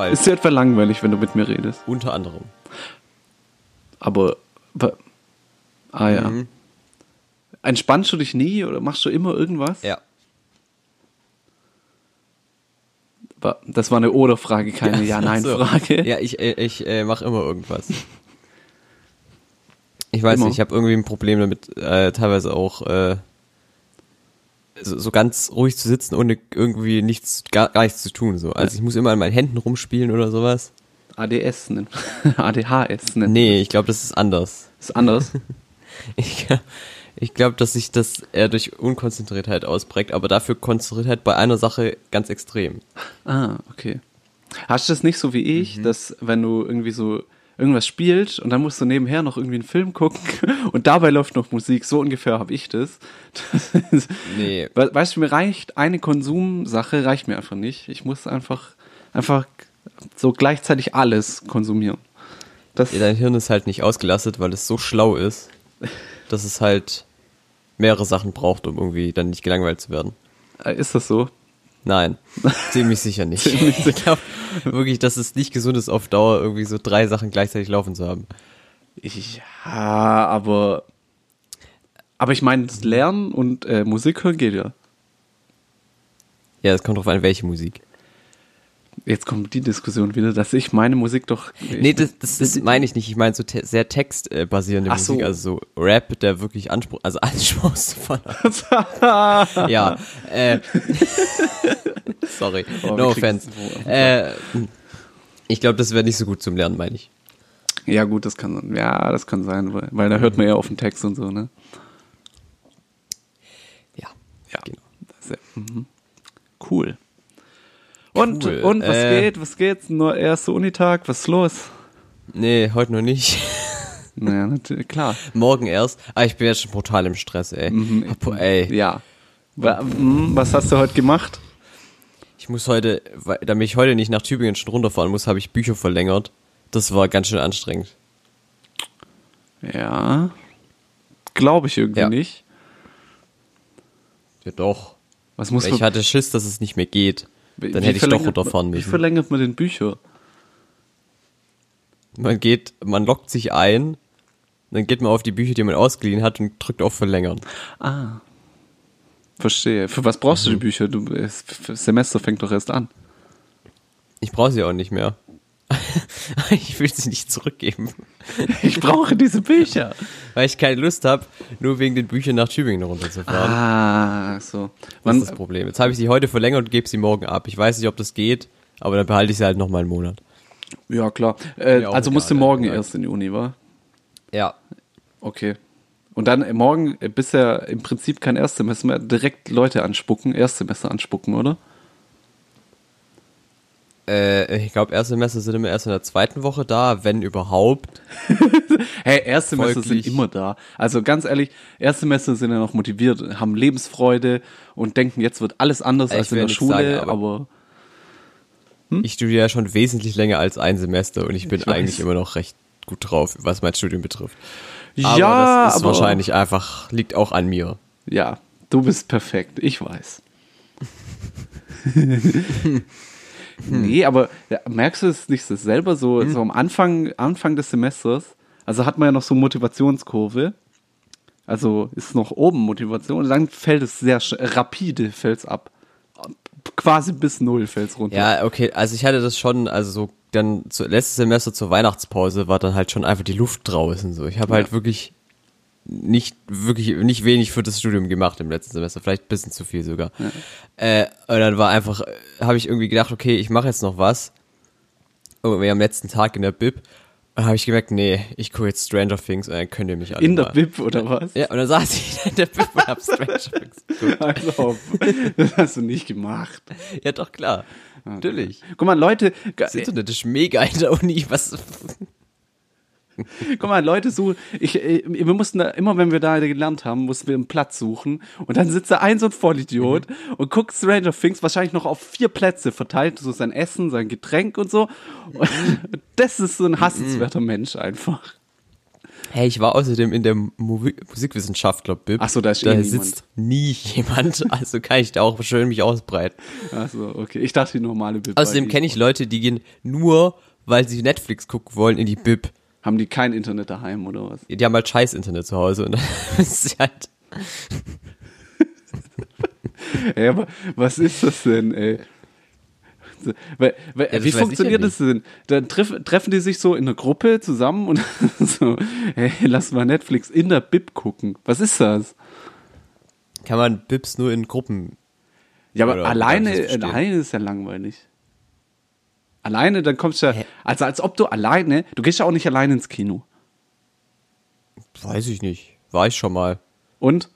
falsch. Ist ja etwa langweilig, wenn du mit mir redest. Unter anderem. Aber. Ah ja. Mhm. Entspannst du dich nie oder machst du immer irgendwas? Ja. Das war eine Oder-Frage, keine. Ja-Nein-Frage. Ja, ich, äh, ich äh, mache immer irgendwas. Ich weiß Immer. nicht, ich habe irgendwie ein Problem damit, äh, teilweise auch äh, so, so ganz ruhig zu sitzen, ohne irgendwie nichts, gar, gar nichts zu tun. So. Also ich muss immer an meinen Händen rumspielen oder sowas. ADS nennen. ADHS nennen. Nee, ich glaube, das ist anders. Ist anders. Ich, ich glaube, dass sich das eher durch Unkonzentriertheit ausprägt, aber dafür Konzentriertheit bei einer Sache ganz extrem. ah, okay. Hast du das nicht so wie ich, Mhm. dass wenn du irgendwie so irgendwas spielst und dann musst du nebenher noch irgendwie einen Film gucken und dabei läuft noch Musik, so ungefähr habe ich das. das ist, Nee. We weißt du, mir reicht eine Konsumsache, reicht mir einfach nicht. Ich muss einfach, einfach so gleichzeitig alles konsumieren. Das, Ja, dein Hirn ist halt nicht ausgelastet, weil es so schlau ist, dass es halt mehrere Sachen braucht, um irgendwie dann nicht gelangweilt zu werden. äh, ist das so? Nein, ziemlich sicher nicht. Ziemlich ich glaube wirklich, dass es nicht gesund ist, auf Dauer irgendwie so drei Sachen gleichzeitig laufen zu haben. Ja, aber, aber ich meine, das Lernen und äh, Musik hören geht ja. Ja, es kommt drauf an, welche Musik. Jetzt kommt die Diskussion wieder, dass ich meine Musik doch. Nee, das, das, das meine ich nicht. Ich meine so te sehr textbasierende so. Musik, also so Rap, der wirklich Anspruch, also anspruchsvoll ja, äh, sorry, Oh, no offense. Äh, ich glaube, das wäre nicht so gut zum Lernen, meine ich. Ja, gut, das kann, ja, das kann sein, weil, weil da hört man ja auf den Text und so, ne? Ja, Ja. genau. Sehr, mhm. Cool. Und, Cool, und was äh, geht? Was geht? Nur erster Unitag? Was ist los? Nee, heute noch nicht. Naja, natürlich, klar. Morgen erst. Ah, ich bin jetzt schon brutal im Stress, ey. Boah, ey. Ja. Mhm, Was hast du heute gemacht? Ich muss heute, weil- damit ich heute nicht nach Tübingen schon runterfahren muss, habe ich Bücher verlängert. Das war ganz schön anstrengend. Ja. Glaube ich irgendwie Ja. nicht. Ja, doch. Was muss ich hatte Schiss, dass es nicht mehr geht. Dann wie hätte ich doch runterfahren man- Wie müssen. verlängert man den Bücher? Man geht, man lockt sich ein, dann geht man auf die Bücher, die man ausgeliehen hat und drückt auf Verlängern. Ah. Verstehe. Für was brauchst Mhm. du die Bücher? Du, das Semester fängt doch erst an. Ich brauche sie auch nicht mehr. ich will sie nicht zurückgeben. Ich brauche diese Bücher. Weil ich keine Lust habe, nur wegen den Büchern nach Tübingen runterzufahren. Ah, so. Das Wann, ist das Problem. Jetzt habe ich sie heute verlängert und gebe sie morgen ab. Ich weiß nicht, ob das geht, aber dann behalte ich sie halt noch mal einen Monat. ja, klar. Äh, also musst du morgen ehrlich erst in die Uni, wa? Ja. Okay. Und dann äh, morgen äh, bist ja im Prinzip kein Erstsemester mehr, direkt Leute anspucken, Erstsemester anspucken, oder? Äh, ich glaube, Erstsemester sind immer erst in der zweiten Woche da, wenn überhaupt. Hey, Erstsemester Folglich. sind immer da. Also ganz ehrlich, Erstsemester sind ja noch motiviert, haben Lebensfreude und denken, jetzt wird alles anders Ich als in der Schule, sagen, aber, aber- Ich studiere ja schon wesentlich länger als ein Semester und ich bin Ich eigentlich immer noch recht gut drauf, was mein Studium betrifft. Aber ja, das ist aber wahrscheinlich einfach, liegt auch an mir. Ja, du bist perfekt, ich weiß. nee, aber merkst du es nicht selber so, so am Anfang, Anfang des Semesters? Also hat man ja noch so Motivationskurve. Also ist noch oben Motivation und dann fällt es sehr rapide fällt's ab. Quasi bis null fällt's runter. Ja, okay, also ich hatte das schon, also so dann zu, letztes Semester zur Weihnachtspause war dann halt schon einfach die Luft draußen so. Ich habe halt Ja. wirklich nicht wirklich nicht wenig für das Studium gemacht im letzten Semester, vielleicht ein bisschen zu viel sogar. Äh, und dann war einfach, habe ich irgendwie gedacht, okay, ich mache jetzt noch was. Irgendwie am letzten Tag in der Bib. Und habe ich gemerkt, nee, ich gucke jetzt Stranger Things und dann könnt ihr mich alle In der mal. Bib oder was? Ja, und dann saß ich in der Bib und hab Stranger Things geguckt. Also, das hast du nicht gemacht. Ja, doch, klar. Natürlich. Guck mal, Leute, Das Internet ist mega in der Uni. Was? Guck mal, Leute suchen. Ich, äh, wir mussten da, immer wenn wir da gelernt haben, mussten wir einen Platz suchen. Und dann sitzt da ein so ein Vollidiot und guckt Stranger Things wahrscheinlich noch auf vier Plätze verteilt, so sein Essen, sein Getränk und so. Und das ist so ein hassenswerter Mensch einfach. Hey, ich war außerdem in der Mu Musikwissenschaftler Bib. Ach so, da ist da eh sitzt nie jemand, also kann ich da auch schön mich ausbreiten. Achso, okay. Ich dachte die normale Bib. Außerdem kenne ich Leute, die gehen nur, weil sie Netflix gucken wollen, in die Bib. Haben die kein Internet daheim oder was? Die haben halt scheiß Internet zu Hause und dann ist sie halt Ey, aber was ist das denn, ey? Weil, weil, Ja, wie funktioniert das denn? Dann treff, treffen die sich so in einer Gruppe zusammen und so, hey, lass mal Netflix in der Bib gucken. Was ist das? kann man Bibs nur in Gruppen. Ja, aber alleine, alleine ist ja langweilig. Alleine, dann kommst du ja, Hä? also als ob du alleine, du gehst ja auch nicht alleine ins Kino. Weiß ich nicht. War ich schon mal. Und?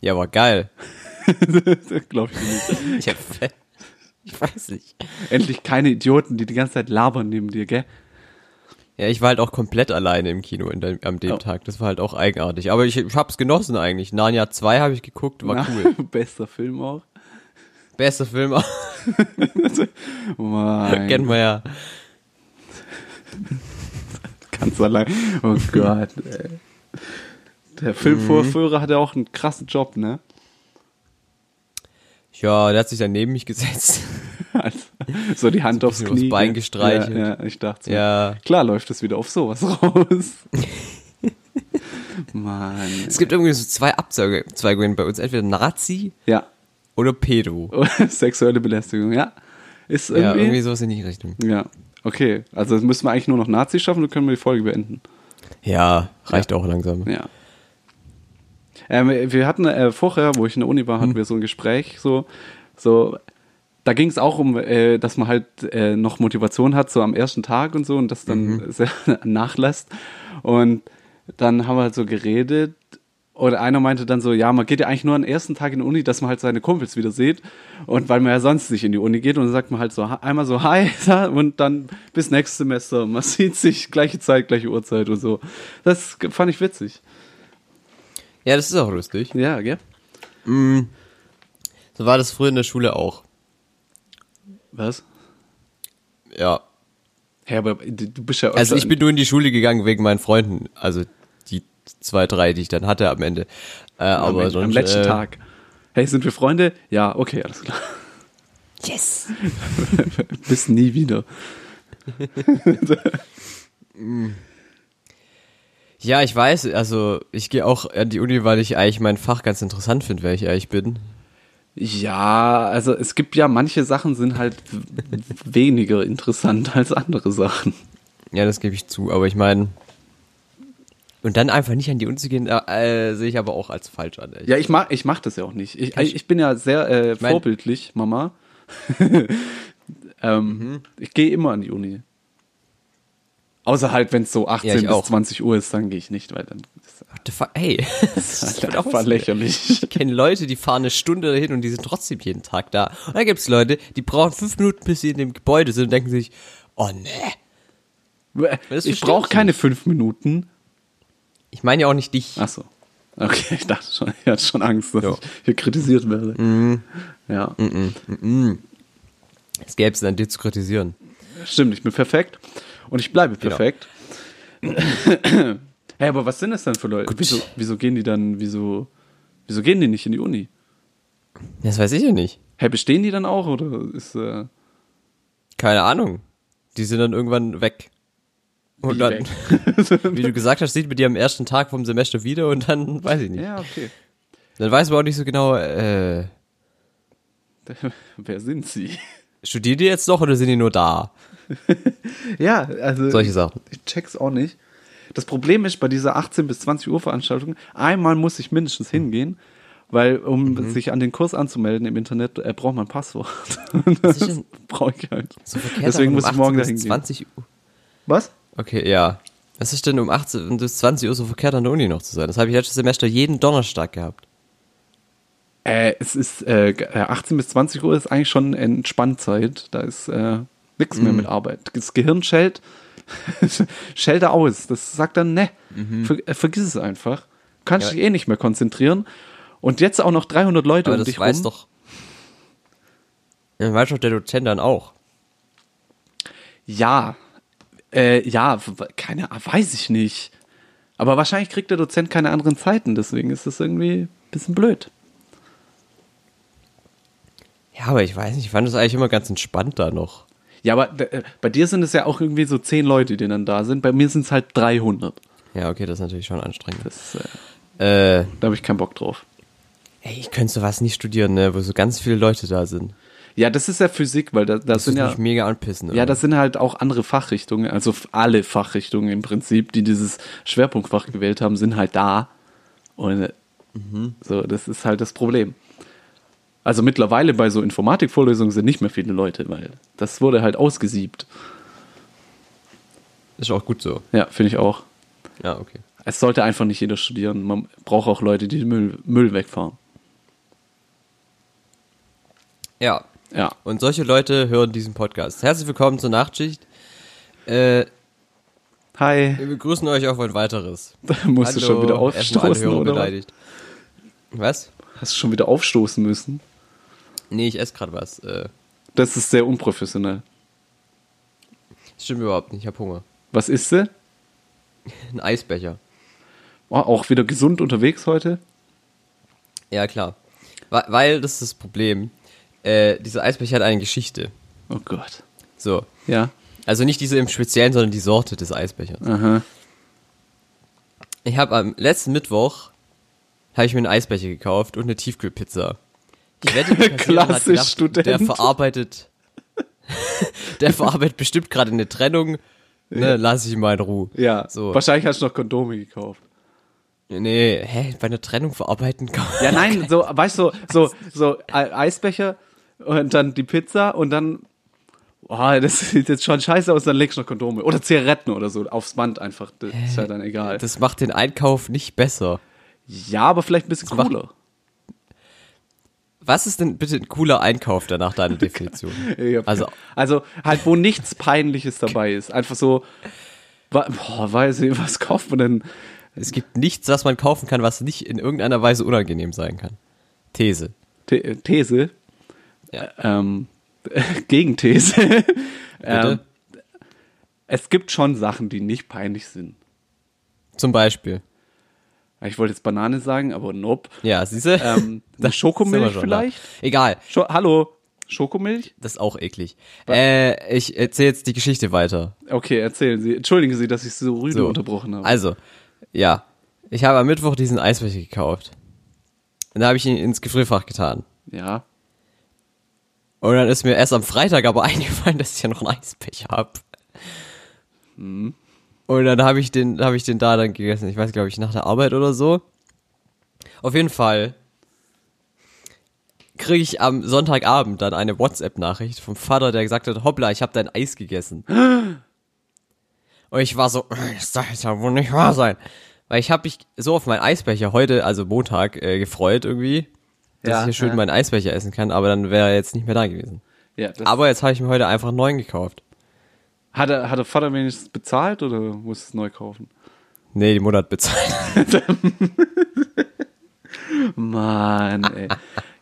Ja, war geil. Glaube ich nicht. Ich, ich weiß nicht. Endlich keine Idioten, die die ganze Zeit labern neben dir, gell? Ja, ich war halt auch komplett alleine im Kino in dem, am dem Oh. Tag. Das war halt auch eigenartig. Aber ich, ich hab's genossen eigentlich. Narnia 2 habe ich geguckt, war Na, cool. Bester Film auch. Bester Film, Mein kennen wir ja. Ganz allein. Oh Gott, ey. Der Filmvorführer hat ja auch einen krassen Job, ne? Ja, der hat sich dann neben mich gesetzt. Also, so die Hand aufs bisschen aufs Knie. Bein gestreichelt. Ja, ja, ich dachte so. Ja. Klar läuft es wieder auf sowas raus. Mann. Es gibt irgendwie so zwei Abzweigungen bei uns. Entweder Nazi Ja. Oder Pedo. Sexuelle Belästigung, ja. Ist Ja, irgendwie irgendwie. sowas in die Richtung. Ja. Okay. Also müssen wir eigentlich nur noch Nazi schaffen, dann können wir die Folge beenden. Ja, reicht auch langsam. Ja. Ähm, wir hatten äh, vorher, wo ich in der Uni war, hatten Hm. wir so ein Gespräch, so, so, da ging es auch um, äh, dass man halt äh, noch Motivation hat, so am ersten Tag und so, und das dann Mhm. sehr nachlässt. Und dann haben wir halt so geredet, oder einer meinte dann so, ja, man geht ja eigentlich nur am ersten Tag in die Uni, dass man halt seine Kumpels wieder sieht. Und weil man ja sonst nicht in die Uni geht und dann sagt man halt so einmal so Hi und dann bis nächstes Semester. Man sieht sich gleiche Zeit, gleiche Uhrzeit und so. Das fand ich witzig. Ja, das ist auch lustig. Ja, gell? So war das früher in der Schule auch. Was? Ja. Hä, aber du bist ja Also ich bin nur in die Schule gegangen wegen meinen Freunden. Also zwei, drei, die ich dann hatte am Ende. Äh, aber am, sonst, am letzten äh, Tag. Hey, sind wir Freunde? Ja, okay, alles klar. Yes. Bis nie wieder. Ja, ich weiß, also ich gehe auch an die Uni, weil ich eigentlich mein Fach ganz interessant finde, wer ich ehrlich bin. Ja, also es gibt ja manche Sachen sind halt weniger interessant als andere Sachen. Ja, das gebe ich zu, aber ich meine. Und dann einfach nicht an die Uni zu gehen, äh, sehe ich aber auch als falsch an. Ja, ich mach, ich mach das ja auch nicht. Ich, ich bin ja sehr äh, mein- vorbildlich, Mama. ähm, Ich gehe immer an die Uni. Außer halt, wenn es so 18 ich bis auch. 20 Uhr ist, dann gehe ich nicht, weil dann ist What the fuck? Hey, das ist halt auch einfach lächerlich. Ich kenne Leute, die fahren eine Stunde dahin und die sind trotzdem jeden Tag da. Und dann gibt es Leute, die brauchen fünf Minuten, bis sie in dem Gebäude sind und denken sich, oh nee. Das Ich brauche ich keine fünf Minuten. Ich meine ja auch nicht dich. Ach so. Okay, ich dachte schon, ich hatte schon Angst, dass Ja. ich hier kritisiert werde. Mhm. Ja, Es gäbe es an dir zu kritisieren. stimmt, ich bin perfekt und ich bleibe Genau. perfekt. hey, aber was sind das denn für Leute? Wieso, wieso gehen die dann, wieso, wieso gehen die nicht in die Uni? Das weiß ich ja nicht. Hey, bestehen die dann auch oder ist äh, Keine Ahnung. Die sind dann irgendwann weg. Und Wie dann, wie du gesagt hast, sieht man die am ersten Tag vom Semester wieder und dann weiß ich nicht. Ja, okay. Dann weiß man auch nicht so genau, äh, Wer sind sie? studieren die jetzt noch oder sind die nur da? Ja, also Solche Sachen. ich check's auch nicht. Das Problem ist bei dieser 18 bis 20 Uhr Veranstaltung, einmal muss ich mindestens hingehen, weil um Mhm. sich an den Kurs anzumelden im Internet, äh, braucht man ein Passwort. Das brauche ich halt. so? Deswegen muss ich 18 morgen bis dahin gehen. 20 Uhr. Was? Okay, ja. Was ist denn um 18 bis 20 Uhr so verkehrt an der Uni noch zu sein? Das habe ich letztes Semester jeden Donnerstag gehabt. Äh, es ist äh, g- äh, 18 bis 20 Uhr ist eigentlich schon Entspannzeit. Da ist äh, nichts Mhm. mehr mit Arbeit. Das Gehirn schellt, schellt da aus. Das sagt dann, ne, ver äh, vergiss es einfach. Du kannst Mhm. Ja. dich eh nicht mehr konzentrieren. Und jetzt auch noch 300 Leute Aber um das dich weiß rum. doch. Ja, weiß doch der Dozent dann auch. Ja, äh, ja, keine Ahnung, weiß ich nicht. Aber wahrscheinlich kriegt der Dozent keine anderen Zeiten, deswegen ist das irgendwie ein bisschen blöd. Ja, aber ich weiß nicht, ich fand das eigentlich immer ganz entspannt da noch. Ja, aber äh, bei dir sind es ja auch irgendwie so zehn Leute, die dann da sind. Bei mir sind es halt 300. Ja, okay, das ist natürlich schon anstrengend. Das, äh, Äh, da habe ich keinen Bock drauf. ey, ich könnte sowas nicht studieren, ne, wo so ganz viele Leute da sind. Ja, das ist ja Physik, weil da, das Das sind ja, mega anpissen. ja, das sind halt auch andere Fachrichtungen, also alle Fachrichtungen im Prinzip, die dieses Schwerpunktfach gewählt haben, sind halt da. Und äh, so, das ist halt das Problem. Also mittlerweile bei so Informatikvorlesungen sind nicht mehr viele Leute, weil das wurde halt ausgesiebt. ist auch gut so. Ja, finde ich auch. Ja, okay. Es sollte einfach nicht jeder studieren. Man braucht auch Leute, die Müll, Müll wegfahren. Ja, Ja. und solche Leute hören diesen Podcast. Herzlich willkommen zur Nachtschicht. Äh, Hi. wir begrüßen euch auf ein weiteres. Musst du schon wieder aufstoßen, oder? was? beleidigt. Was? Hast du schon wieder aufstoßen müssen? Nee, ich esse gerade was. Äh, Das ist sehr unprofessionell. stimmt überhaupt nicht, ich habe Hunger. Was ist sie? Ein Eisbecher. Oh, auch wieder gesund unterwegs heute? Ja, klar. Weil, weil das ist das Problem. Äh, dieser Eisbecher hat eine Geschichte. Oh Gott. So. Ja. Also nicht diese im Speziellen, sondern die Sorte des Eisbechers. Aha. Ich habe am letzten Mittwoch habe ich mir einen Eisbecher gekauft und eine Tiefkühlpizza. Ich wette, Klassisch Student. Der verarbeitet, der verarbeitet bestimmt gerade eine Trennung. Ne, lass ich ihn mal in Ruhe. Ja. So. Wahrscheinlich hast du noch Kondome gekauft. Nee, hä, bei einer Trennung verarbeiten kann. Ja, nein, so, weißt du, so, so E- Eisbecher und dann die Pizza und dann, oh, das sieht jetzt schon scheiße aus, dann legst du noch Kondome. Oder Zigaretten oder so, aufs Band einfach. Das ist ja dann egal. Das macht den Einkauf nicht besser. ja, aber vielleicht ein bisschen macht- cooler. Was ist denn bitte ein cooler Einkauf danach deiner Definition? Also, also halt, wo nichts Peinliches dabei ist. Einfach so, boah, weiß ich, was kauft man denn? es gibt nichts, was man kaufen kann, was nicht in irgendeiner Weise unangenehm sein kann. These. The These? Ja. Ähm, Gegenthese. ähm, es gibt schon Sachen, die nicht peinlich sind. Zum Beispiel. Ich wollte jetzt Banane sagen, aber nope. Ja? Ähm, eine Sind wir Schokomilch vielleicht? Da. Egal, Scho Hallo, Schokomilch? das ist auch eklig. Äh, ich erzähle jetzt die Geschichte weiter. Okay, erzählen Sie. Entschuldigen Sie, dass ich Sie so rüde So. unterbrochen habe. Also, ja. Ich habe am Mittwoch diesen Eisbecher gekauft. Und da habe ich ihn ins Gefrierfach getan. ja. Und dann ist mir erst am Freitag aber eingefallen, dass ich ja noch einen Eisbecher habe. Mhm. Und dann habe ich den, habe ich den da dann gegessen. Ich weiß, glaube ich, nach der Arbeit oder so. Auf jeden Fall kriege ich am Sonntagabend dann eine WhatsApp-Nachricht vom Vater, der gesagt hat, hoppla, ich habe dein Eis gegessen. Und ich war so, das darf jetzt ja wohl nicht wahr sein. Weil ich habe mich so auf meinen Eisbecher heute, also Montag, äh, gefreut irgendwie, dass Ja, ich hier schön ja. meinen Eisbecher essen kann, aber dann wäre er jetzt nicht mehr da gewesen. ja Aber jetzt habe ich mir heute einfach einen neuen gekauft. hat, er, hat der Vater wenigstens bezahlt oder muss es neu kaufen? Nee, die Mutter hat bezahlt. Mann, ey.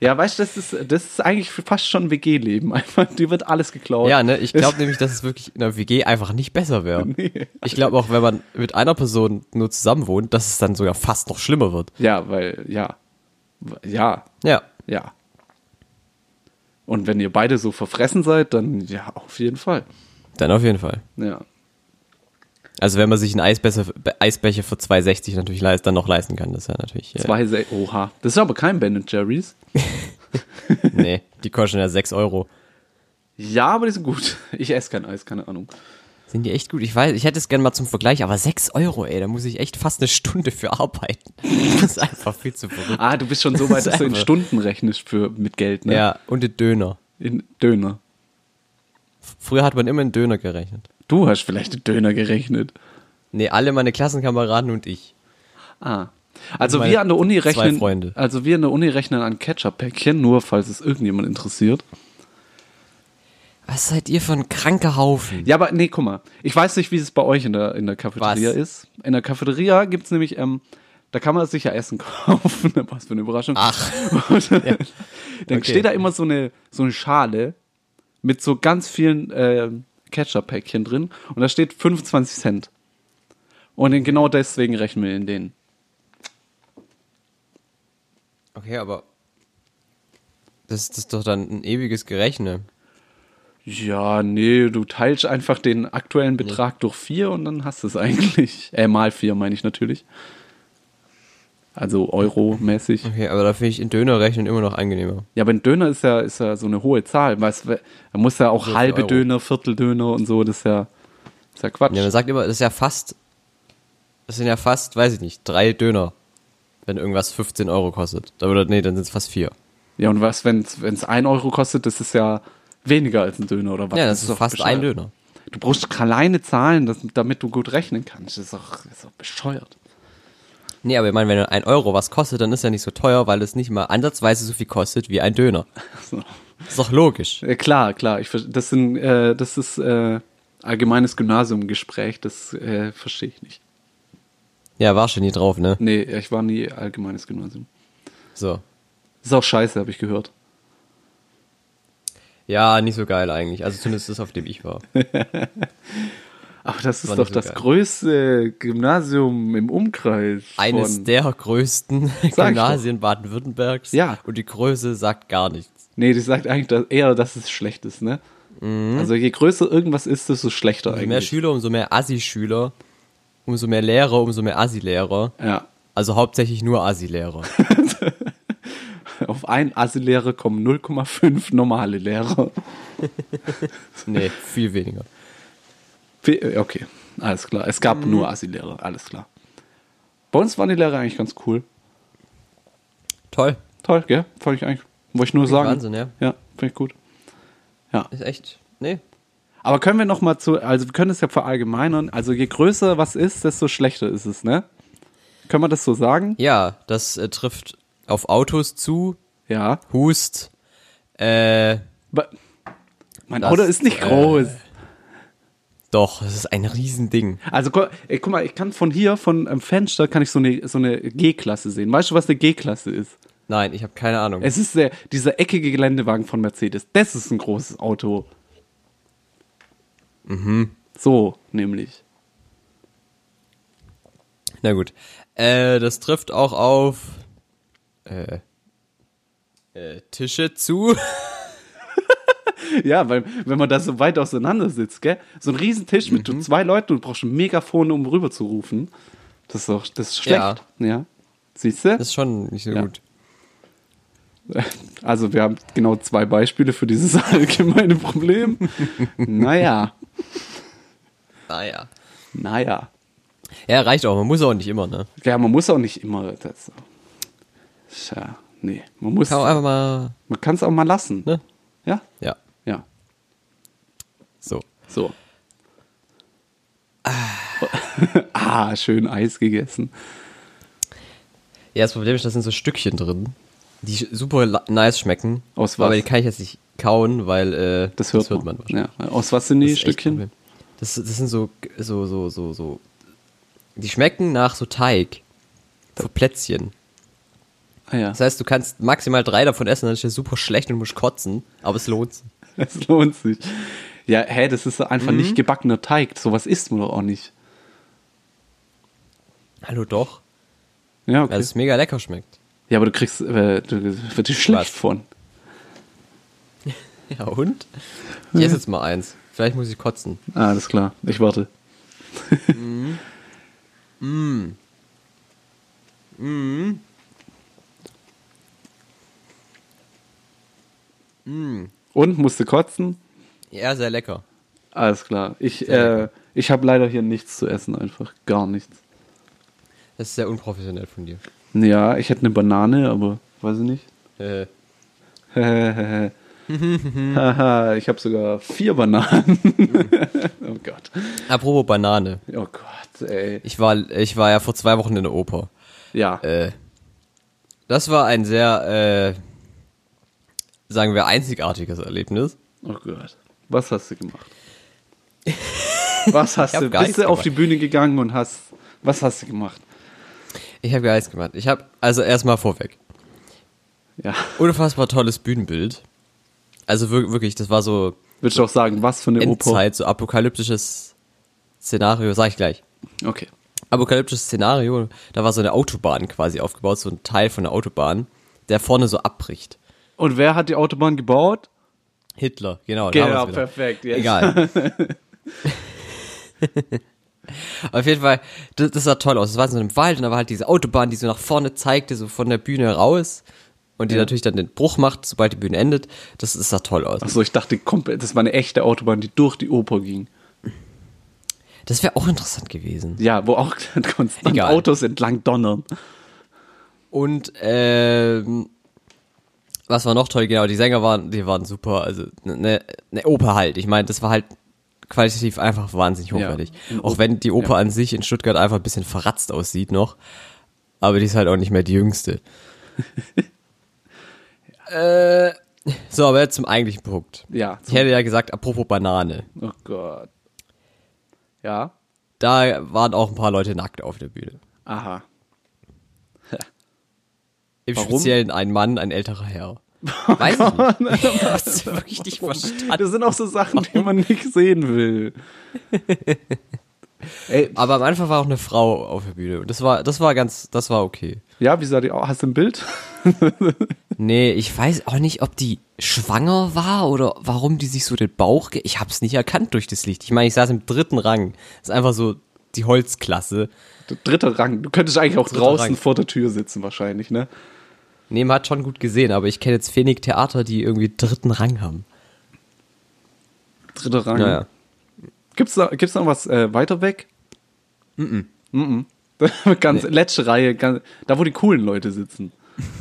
Ja, weißt du, das ist, das ist eigentlich fast schon WG-Leben. Einfach, dir wird alles geklaut. Ja, ne, ich glaube nämlich, dass es wirklich in der WG einfach nicht besser wäre. Ich glaube auch, wenn man mit einer Person nur zusammen wohnt, dass es dann sogar fast noch schlimmer wird. Ja, weil, ja. Ja, Ja. ja. Und wenn ihr beide so verfressen seid, dann ja, auf jeden Fall. Dann auf jeden Fall. Ja. Also wenn man sich einen Eisbecher, Eisbecher für 2,60 natürlich leist, dann noch leisten kann, das ist ja natürlich. Äh, Zwei, Se oha. Das ist aber kein Ben Jerry's. nee, die kosten ja 6 Euro. Ja, aber die sind gut. Ich esse kein Eis, keine Ahnung. Sind die echt gut? Ich weiß, ich hätte es gerne mal zum Vergleich, aber 6 Euro, ey, da muss ich echt fast eine Stunde für arbeiten. Das ist einfach viel zu verrückt. Ah, du bist schon so weit, dass du in. Stunden rechnest für, mit Geld, ne? Ja, und den Döner. In Döner. Früher hat man immer in Döner gerechnet. Du hast vielleicht in Döner gerechnet. Nee, alle meine Klassenkameraden und ich. Ah. Also wir an der Uni rechnen, also wir an der Uni rechnen an Ketchup-Päckchen, nur falls es irgendjemand interessiert. Was seid ihr für ein kranker Haufen? Ja, aber nee, guck mal. Ich weiß nicht, wie es bei euch in der, in der Cafeteria Was? ist. In der Cafeteria gibt's nämlich, ähm, da kann man sich ja Essen kaufen. Was für eine Überraschung. Ach, dann dann Okay. steht da immer so eine, so eine Schale mit so ganz vielen äh, Ketchup-Päckchen drin und da steht 25 Cent. Und genau deswegen rechnen wir in den. Okay, aber das, das ist doch dann ein ewiges Gerechne. Ja, nee, du teilst einfach den aktuellen Betrag durch vier und dann hast du es eigentlich. Äh, mal vier meine ich natürlich. Also Euro-mäßig. Okay, aber da finde ich in Döner rechnen immer noch angenehmer. Ja, aber ein Döner ist ja, ist ja so eine hohe Zahl. Weißt, du, da muss ja auch halbe Euro. Döner, Vierteldöner und so, das ist ja, das ist ja Quatsch. Ja, man sagt immer, das ist ja fast, das sind ja fast, weiß ich nicht, drei Döner, wenn irgendwas 15 Euro kostet. Oder nee, dann sind es fast vier. Ja, und was, wenn es ein Euro kostet, das ist ja weniger als ein Döner oder was? Ja, das ist doch fast bescheuert. ein Döner. Du brauchst kleine Zahlen, das, damit du gut rechnen kannst. Das ist doch, das ist doch bescheuert. Nee, aber ich meine, wenn ein Euro was kostet, dann ist ja nicht so teuer, weil es nicht mal ansatzweise so viel kostet wie ein Döner. So. Ist doch logisch. Ja, klar, klar. Ich, das, sind, äh, das ist äh, allgemeines Gymnasiumgespräch, das äh, verstehe ich nicht. Ja, war schon nie drauf, ne? Nee, ich war nie allgemeines Gymnasium. So. Das ist auch scheiße, habe ich gehört. Ja, nicht so geil eigentlich. Also zumindest das, auf dem ich war. Aber das ist War doch so das geil. größte Gymnasium im Umkreis. Eines der größten. Gymnasien Baden-Württembergs. Ja. Und die Größe sagt gar nichts. Nee, die sagt eigentlich dass eher, dass es schlecht ist, ne? Also je größer irgendwas ist, desto schlechter Umso mehr eigentlich. Schüler, umso mehr Assi-Schüler. Umso mehr Lehrer, umso mehr Assi-Lehrer. Ja. Also hauptsächlich nur Assi-Lehrer. Auf einen Assi-Lehrer kommen 0,5 normale Lehrer. nee, viel weniger. Fe- Okay, alles klar. Es gab nur Assi-Lehrer, alles klar. Bei uns waren die Lehrer eigentlich ganz cool. Toll. Toll, gell? Fand ich eigentlich, wollte ich nur sagen. Wahnsinn, ja. Ja, finde ich gut. Ja. Ist echt. Nee. Aber können wir noch mal zu, also wir können es ja verallgemeinern. Also je größer was ist, desto schlechter ist es, ne? Können wir das so sagen? Ja, das äh, trifft auf Autos zu, Ja. Hust, äh, Mein Das, Auto ist nicht äh, groß. doch, das ist ein Riesending. Also gu- ey, guck mal, ich kann von hier, von einem Fenster, kann ich so eine, so eine G-Klasse sehen. Weißt du, was eine G-Klasse ist? Nein, ich habe keine Ahnung. Es ist der, dieser eckige Geländewagen von Mercedes. Das ist ein großes Auto. Mhm. So, nämlich. Na gut. Äh, das trifft auch auf äh, äh, Tische zu. Ja, weil wenn man da so weit auseinander sitzt, gell? So ein Riesentisch mit Mhm. zwei Leuten und du brauchst ein Megafon, um rüber zu rufen. Das ist doch, das ist schlecht. Ja. Siehst du? Das ist schon nicht so Ja. gut. Also wir haben genau zwei Beispiele für dieses allgemeine Problem. naja, Naja. naja. Ja, reicht auch. Man muss auch nicht immer, ne? Ja, man muss auch nicht immer das. Tja, nee, man muss, Kann auch einfach mal, man kann es auch mal lassen. ne? Ja, Ja, ja, so. so. ah, schön Eis gegessen. Ja, das Problem ist, da sind so Stückchen drin, die super nice schmecken. Aus was? Aber die kann ich jetzt nicht kauen, weil äh, Das hört, man. wahrscheinlich. Ja. Aus was sind die Das Stückchen? Das, das sind so, so, so, so, so. Die schmecken nach so Teig. So Plätzchen. Ah ja, Das heißt, du kannst maximal drei davon essen, dann ist dir super schlecht und musst kotzen, aber es lohnt sich. es lohnt sich. Ja, hä, das ist einfach Mhm. nicht gebackener Teig. Sowas isst man doch auch nicht. Hallo doch, Ja, weil okay. es mega lecker schmeckt. Ja, aber du kriegst, äh, du dir schlecht Was? von. Ja und? Ich esse jetzt mal eins. Vielleicht muss ich kotzen. Ah, alles klar. Ich warte. Und musste kotzen? Ja, sehr lecker. Alles klar. Ich, äh, ich habe leider hier nichts zu essen, einfach gar nichts. Das ist sehr unprofessionell von dir. Ja, ich hätte eine Banane, aber weiß ich nicht. Äh, Haha, ich habe sogar vier Bananen. oh Gott. apropos Banane. Oh Gott, ey. Ich war, ich war ja vor zwei Wochen in der Oper. Ja. Äh, das war ein sehr, äh, sagen wir, einzigartiges Erlebnis. Oh Gott. Was hast du gemacht? Was hast du? Bist du auf die Bühne gegangen und hast. Was hast du gemacht? Ich habe gar nichts gemacht. Ich habe, also erstmal vorweg, Ja. unfassbar tolles Bühnenbild. Also wir- wirklich, das war so Würdest du auch sagen, was für eine Oper? Endzeit, so apokalyptisches Szenario, sag ich gleich. Okay. apokalyptisches Szenario. Da war so eine Autobahn quasi aufgebaut, so ein Teil von der Autobahn, der vorne so abbricht. Und wer hat die Autobahn gebaut? Hitler, genau. Genau, perfekt. Yes. Egal. Auf jeden Fall, das, das sah toll aus. Es war in so einem Wald und da war halt diese Autobahn, die so nach vorne zeigte, so von der Bühne raus. Und die Ja. natürlich dann den Bruch macht, sobald die Bühne endet. Das, das sah toll aus. Achso, ich dachte, komplett, das war eine echte Autobahn, die durch die Oper ging. Das wäre auch interessant gewesen. Ja, wo auch konstant Egal. Autos entlang donnern. Und ähm, was war noch toll, genau, die Sänger waren, die waren super, also eine ne Oper halt. Ich meine, das war halt qualitativ einfach wahnsinnig Ja. hochwertig. Eine Auch wenn die Oper ja. an sich in Stuttgart einfach ein bisschen verratzt aussieht noch. Aber die ist halt auch nicht mehr die jüngste. äh, so, aber jetzt zum eigentlichen Punkt. Ja. Ich hätte ja gesagt, apropos Banane. Oh Gott. Ja. Da waren auch ein paar Leute nackt auf der Bühne. Aha. Im Warum? Speziellen ein Mann, ein älterer Herr. Weiß ich nicht. Ich hab's wirklich nicht verstanden. Das sind auch so Sachen, die man nicht sehen will. Ey, Aber am Anfang war auch eine Frau auf der Bühne und das war, das war ganz, das war okay. ja, wie sah die aus? Hast du ein Bild? Nee, ich weiß auch nicht, ob die schwanger war oder warum die sich so den Bauch, ge ich hab's nicht erkannt durch das Licht. Ich meine, ich saß im dritten Rang. Das ist einfach so die Holzklasse. Dritter Rang. Du könntest eigentlich auch Dritter draußen Rang. vor der Tür sitzen, wahrscheinlich, ne? Nee, man hat schon gut gesehen, aber ich kenne jetzt wenig Theater, die irgendwie dritten Rang haben. Dritter Rang. Naja. Gibt's da, gibt's noch was äh, weiter weg? Mhm. Mhm. ganz letzte Reihe, ganz, da wo die coolen Leute sitzen.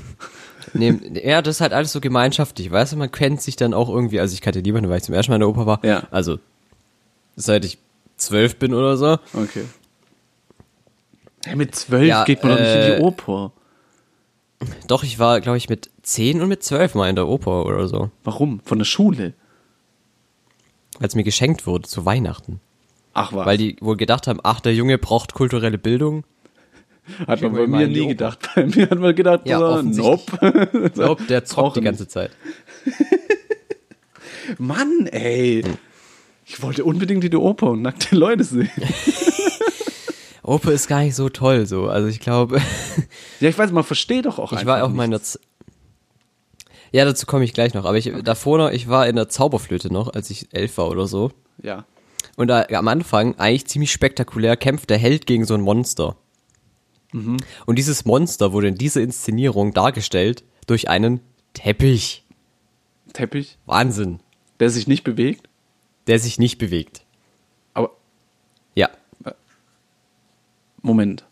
Nee, ja, das ist halt alles so gemeinschaftlich, weißt du, man kennt sich dann auch irgendwie, also ich kannte niemanden, weil ich zum ersten Mal in der Oper war. Ja. Also, seit ich zwölf bin oder so. Okay. Hey, mit zwölf Ja, geht man doch nicht in äh, die Oper. Doch, ich war, glaube ich, mit zehn und mit zwölf mal in der Oper oder so. Warum? Von der Schule? Weil es mir geschenkt wurde zu Weihnachten. Ach was. Weil die wohl gedacht haben, ach, der Junge braucht kulturelle Bildung. hat man bei mir nie gedacht. Bei mir hat man gedacht, Ja, so, nope. Glaube, der zockt die ganze Zeit. Mann, ey. Ich wollte unbedingt in die Oper und nackte Leute sehen. Oper ist gar nicht so toll so. Also ich glaube, Ja, ich weiß, man versteht doch auch ich einfach war auch nichts. Z Ja, dazu komme ich gleich noch. Aber ich davor noch, ich war in der Zauberflöte noch, als ich elf war oder so. Ja. Und da am Anfang, eigentlich ziemlich spektakulär, kämpft der Held gegen so ein Monster. Und dieses Monster wurde in dieser Inszenierung dargestellt durch einen Teppich. Teppich, Wahnsinn. der sich nicht bewegt. Der sich nicht bewegt. Aber, Ja. Moment.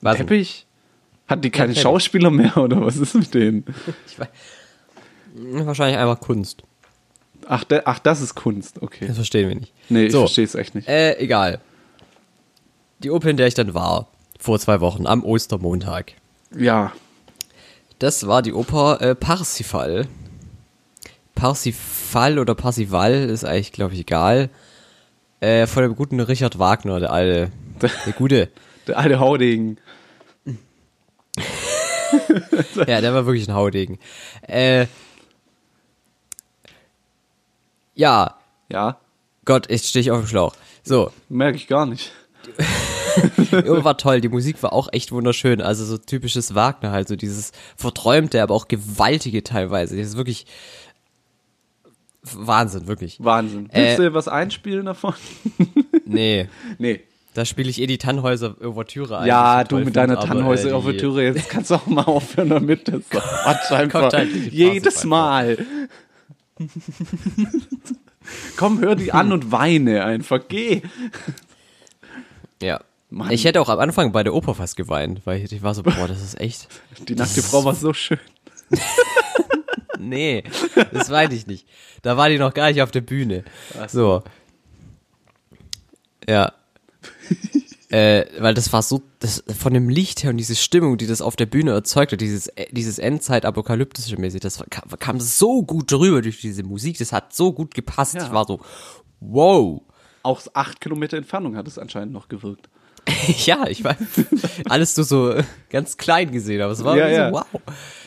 Was? Teppich? Hat die keine Teppich. Schauspieler mehr oder was ist mit denen? Ich weiß. Wahrscheinlich einfach Kunst. Ach, de, ach, das ist Kunst, okay. Das verstehen wir nicht. Nee, ich so, verstehe es echt nicht. Äh, egal. Die Oper, in der ich dann war, vor zwei Wochen, am Ostermontag. Ja, Das war die Oper äh, Parsifal. Parsifal oder Parsival ist eigentlich, glaube ich, egal. Äh, von dem guten Richard Wagner, der alte, der gute. Der alte Haudegen. Ja, der war wirklich ein Haudegen. Äh, ja, Ja, Gott, jetzt stehe ich auf dem Schlauch. So, merke ich gar nicht. war toll, die Musik war auch echt wunderschön. Also so typisches Wagner halt, so dieses verträumte, aber auch gewaltige teilweise. Das ist wirklich Wahnsinn, wirklich. Wahnsinn. Äh, Willst du was einspielen davon? Nee, nee. Da spiele ich eh die Tannhäuser Ouvertüre ein. Ja, du mit deiner aber, Tannhäuser äh, jetzt kannst du auch mal aufhören damit. Das Quatsch einfach. halt Jedes Mal. Komm, hör die an und weine einfach. Geh. Ja. Mann. Ich hätte auch am Anfang bei der Oper fast geweint, weil ich, ich war so, boah, das ist echt. Die nackte Frau war so schön. Nee, das weiß ich nicht. Da war die noch gar nicht auf der Bühne. So. Ja. äh, weil das war so, das, von dem Licht her und diese Stimmung, die das auf der Bühne erzeugt hat, dieses, äh, dieses Endzeit-apokalyptische mäßig, das kam, kam so gut drüber durch diese Musik, das hat so gut gepasst. Ja. Ich war so, wow. Auch acht Kilometer Entfernung hat es anscheinend noch gewirkt. ja, ich war alles nur so ganz klein gesehen, aber es war Ja, irgendwie ja. so, wow.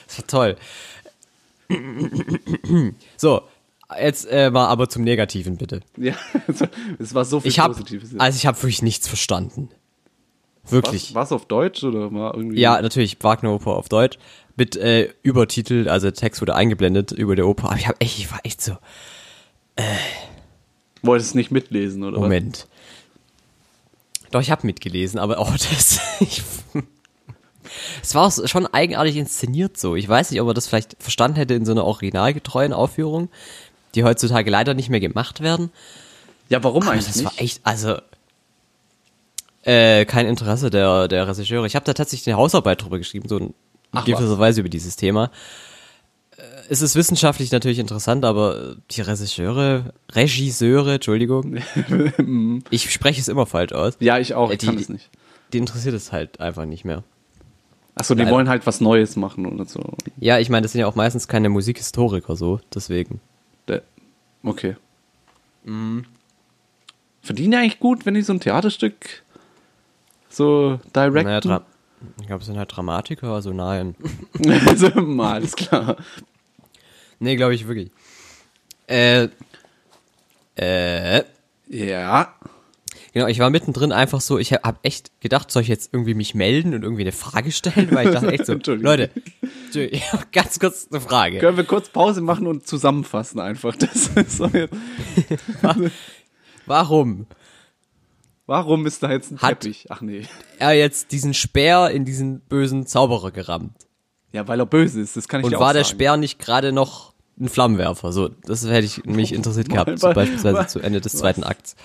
Das war toll. so, jetzt äh, mal aber zum Negativen bitte. Ja, es war so viel Ich habe, Positives. also ich habe wirklich nichts verstanden. Wirklich. Was auf Deutsch oder war irgendwie? Ja, natürlich, Wagner-Oper auf Deutsch. Mit äh, Übertitel, also Text wurde eingeblendet über der Oper. Aber ich, hab echt, ich war echt so, Wolltest nicht mitlesen oder Moment. Doch, ich habe mitgelesen, aber auch das. Ich, es war auch schon eigenartig inszeniert so. Ich weiß nicht, ob er das vielleicht verstanden hätte in so einer originalgetreuen Aufführung, die heutzutage leider nicht mehr gemacht werden. Ja, warum Aber eigentlich das nicht? war echt, also äh, kein Interesse der, der Regisseure. Ich habe da tatsächlich eine Hausarbeit drüber geschrieben, so in Ach, gewisser Weise über dieses Thema. Äh, Es ist wissenschaftlich natürlich interessant, aber die Regisseure, Regisseure, Entschuldigung, ich spreche es immer falsch aus. ja, ich auch. Äh, Ich kann die- es nicht. Die interessiert es halt einfach nicht mehr. Achso, die Leider. wollen halt was Neues machen oder so. Ja, ich meine, das sind ja auch meistens keine Musikhistoriker so, deswegen. Okay. Mhm. Verdienen die eigentlich gut, wenn die so ein Theaterstück so directen? Naja, Dra ich glaube, es sind halt Dramatiker, also nein. also, mal, alles klar. Nee, glaube ich wirklich. Äh, äh, Ja. Genau, ich war mittendrin einfach so, ich habe echt gedacht, soll ich jetzt irgendwie mich melden und irgendwie eine Frage stellen, weil ich dachte echt so. Leute, ich ganz kurz eine Frage. Können wir kurz Pause machen und zusammenfassen einfach. Das ist so jetzt, Warum warum ist da jetzt ein Hat- Teppich? Ach nee. er jetzt diesen Speer in diesen bösen Zauberer gerammt? Ja, weil er böse ist, das kann ich Und auch war der sagen. Speer nicht gerade noch ein Flammenwerfer? So, das hätte ich mich interessiert gehabt, so beispielsweise mal- zu Ende des was? zweiten Akts.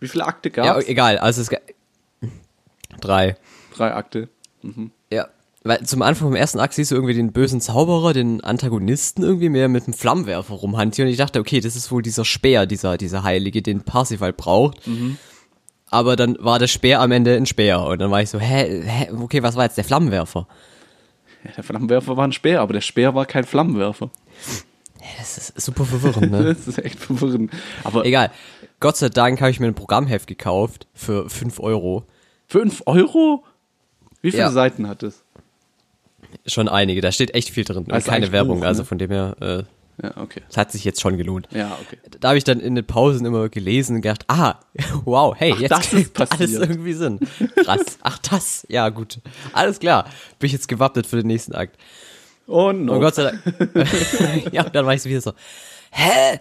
Wie viele Akte Ja, gab's? egal, also es ga- drei. Drei Akte. Ja, weil zum Anfang vom ersten Akt siehst du irgendwie den bösen Zauberer, den Antagonisten irgendwie mehr mit einem Flammenwerfer rumhantieren. Und ich dachte, okay, das ist wohl dieser Speer, dieser, dieser Heilige, den Parsifal braucht. Aber dann war der Speer am Ende ein Speer. Und dann war ich so, hä, hä, okay, was war jetzt der Flammenwerfer? Ja, der Flammenwerfer war ein Speer, aber der Speer war kein Flammenwerfer. Das ist super verwirrend, ne? Das ist echt verwirrend. Aber Egal. Gott sei Dank habe ich mir ein Programmheft gekauft für 5 Euro. 5 Euro? Wie viele Ja. Seiten hat es? Schon einige, da steht echt viel drin. Und Also keine Werbung, Buch, also ne? von dem her, äh, Ja, okay. es hat sich jetzt schon gelohnt. Ja, okay. da habe ich dann in den Pausen immer gelesen und gedacht, ah, wow, hey, jetzt das ist kriegt alles passiert. irgendwie Sinn. Krass. Ach, das, ja, gut. Alles klar. Bin ich jetzt gewappnet für den nächsten Akt. Und noch. Und Gott sei Dank. ja, dann war ich wieder so, hä?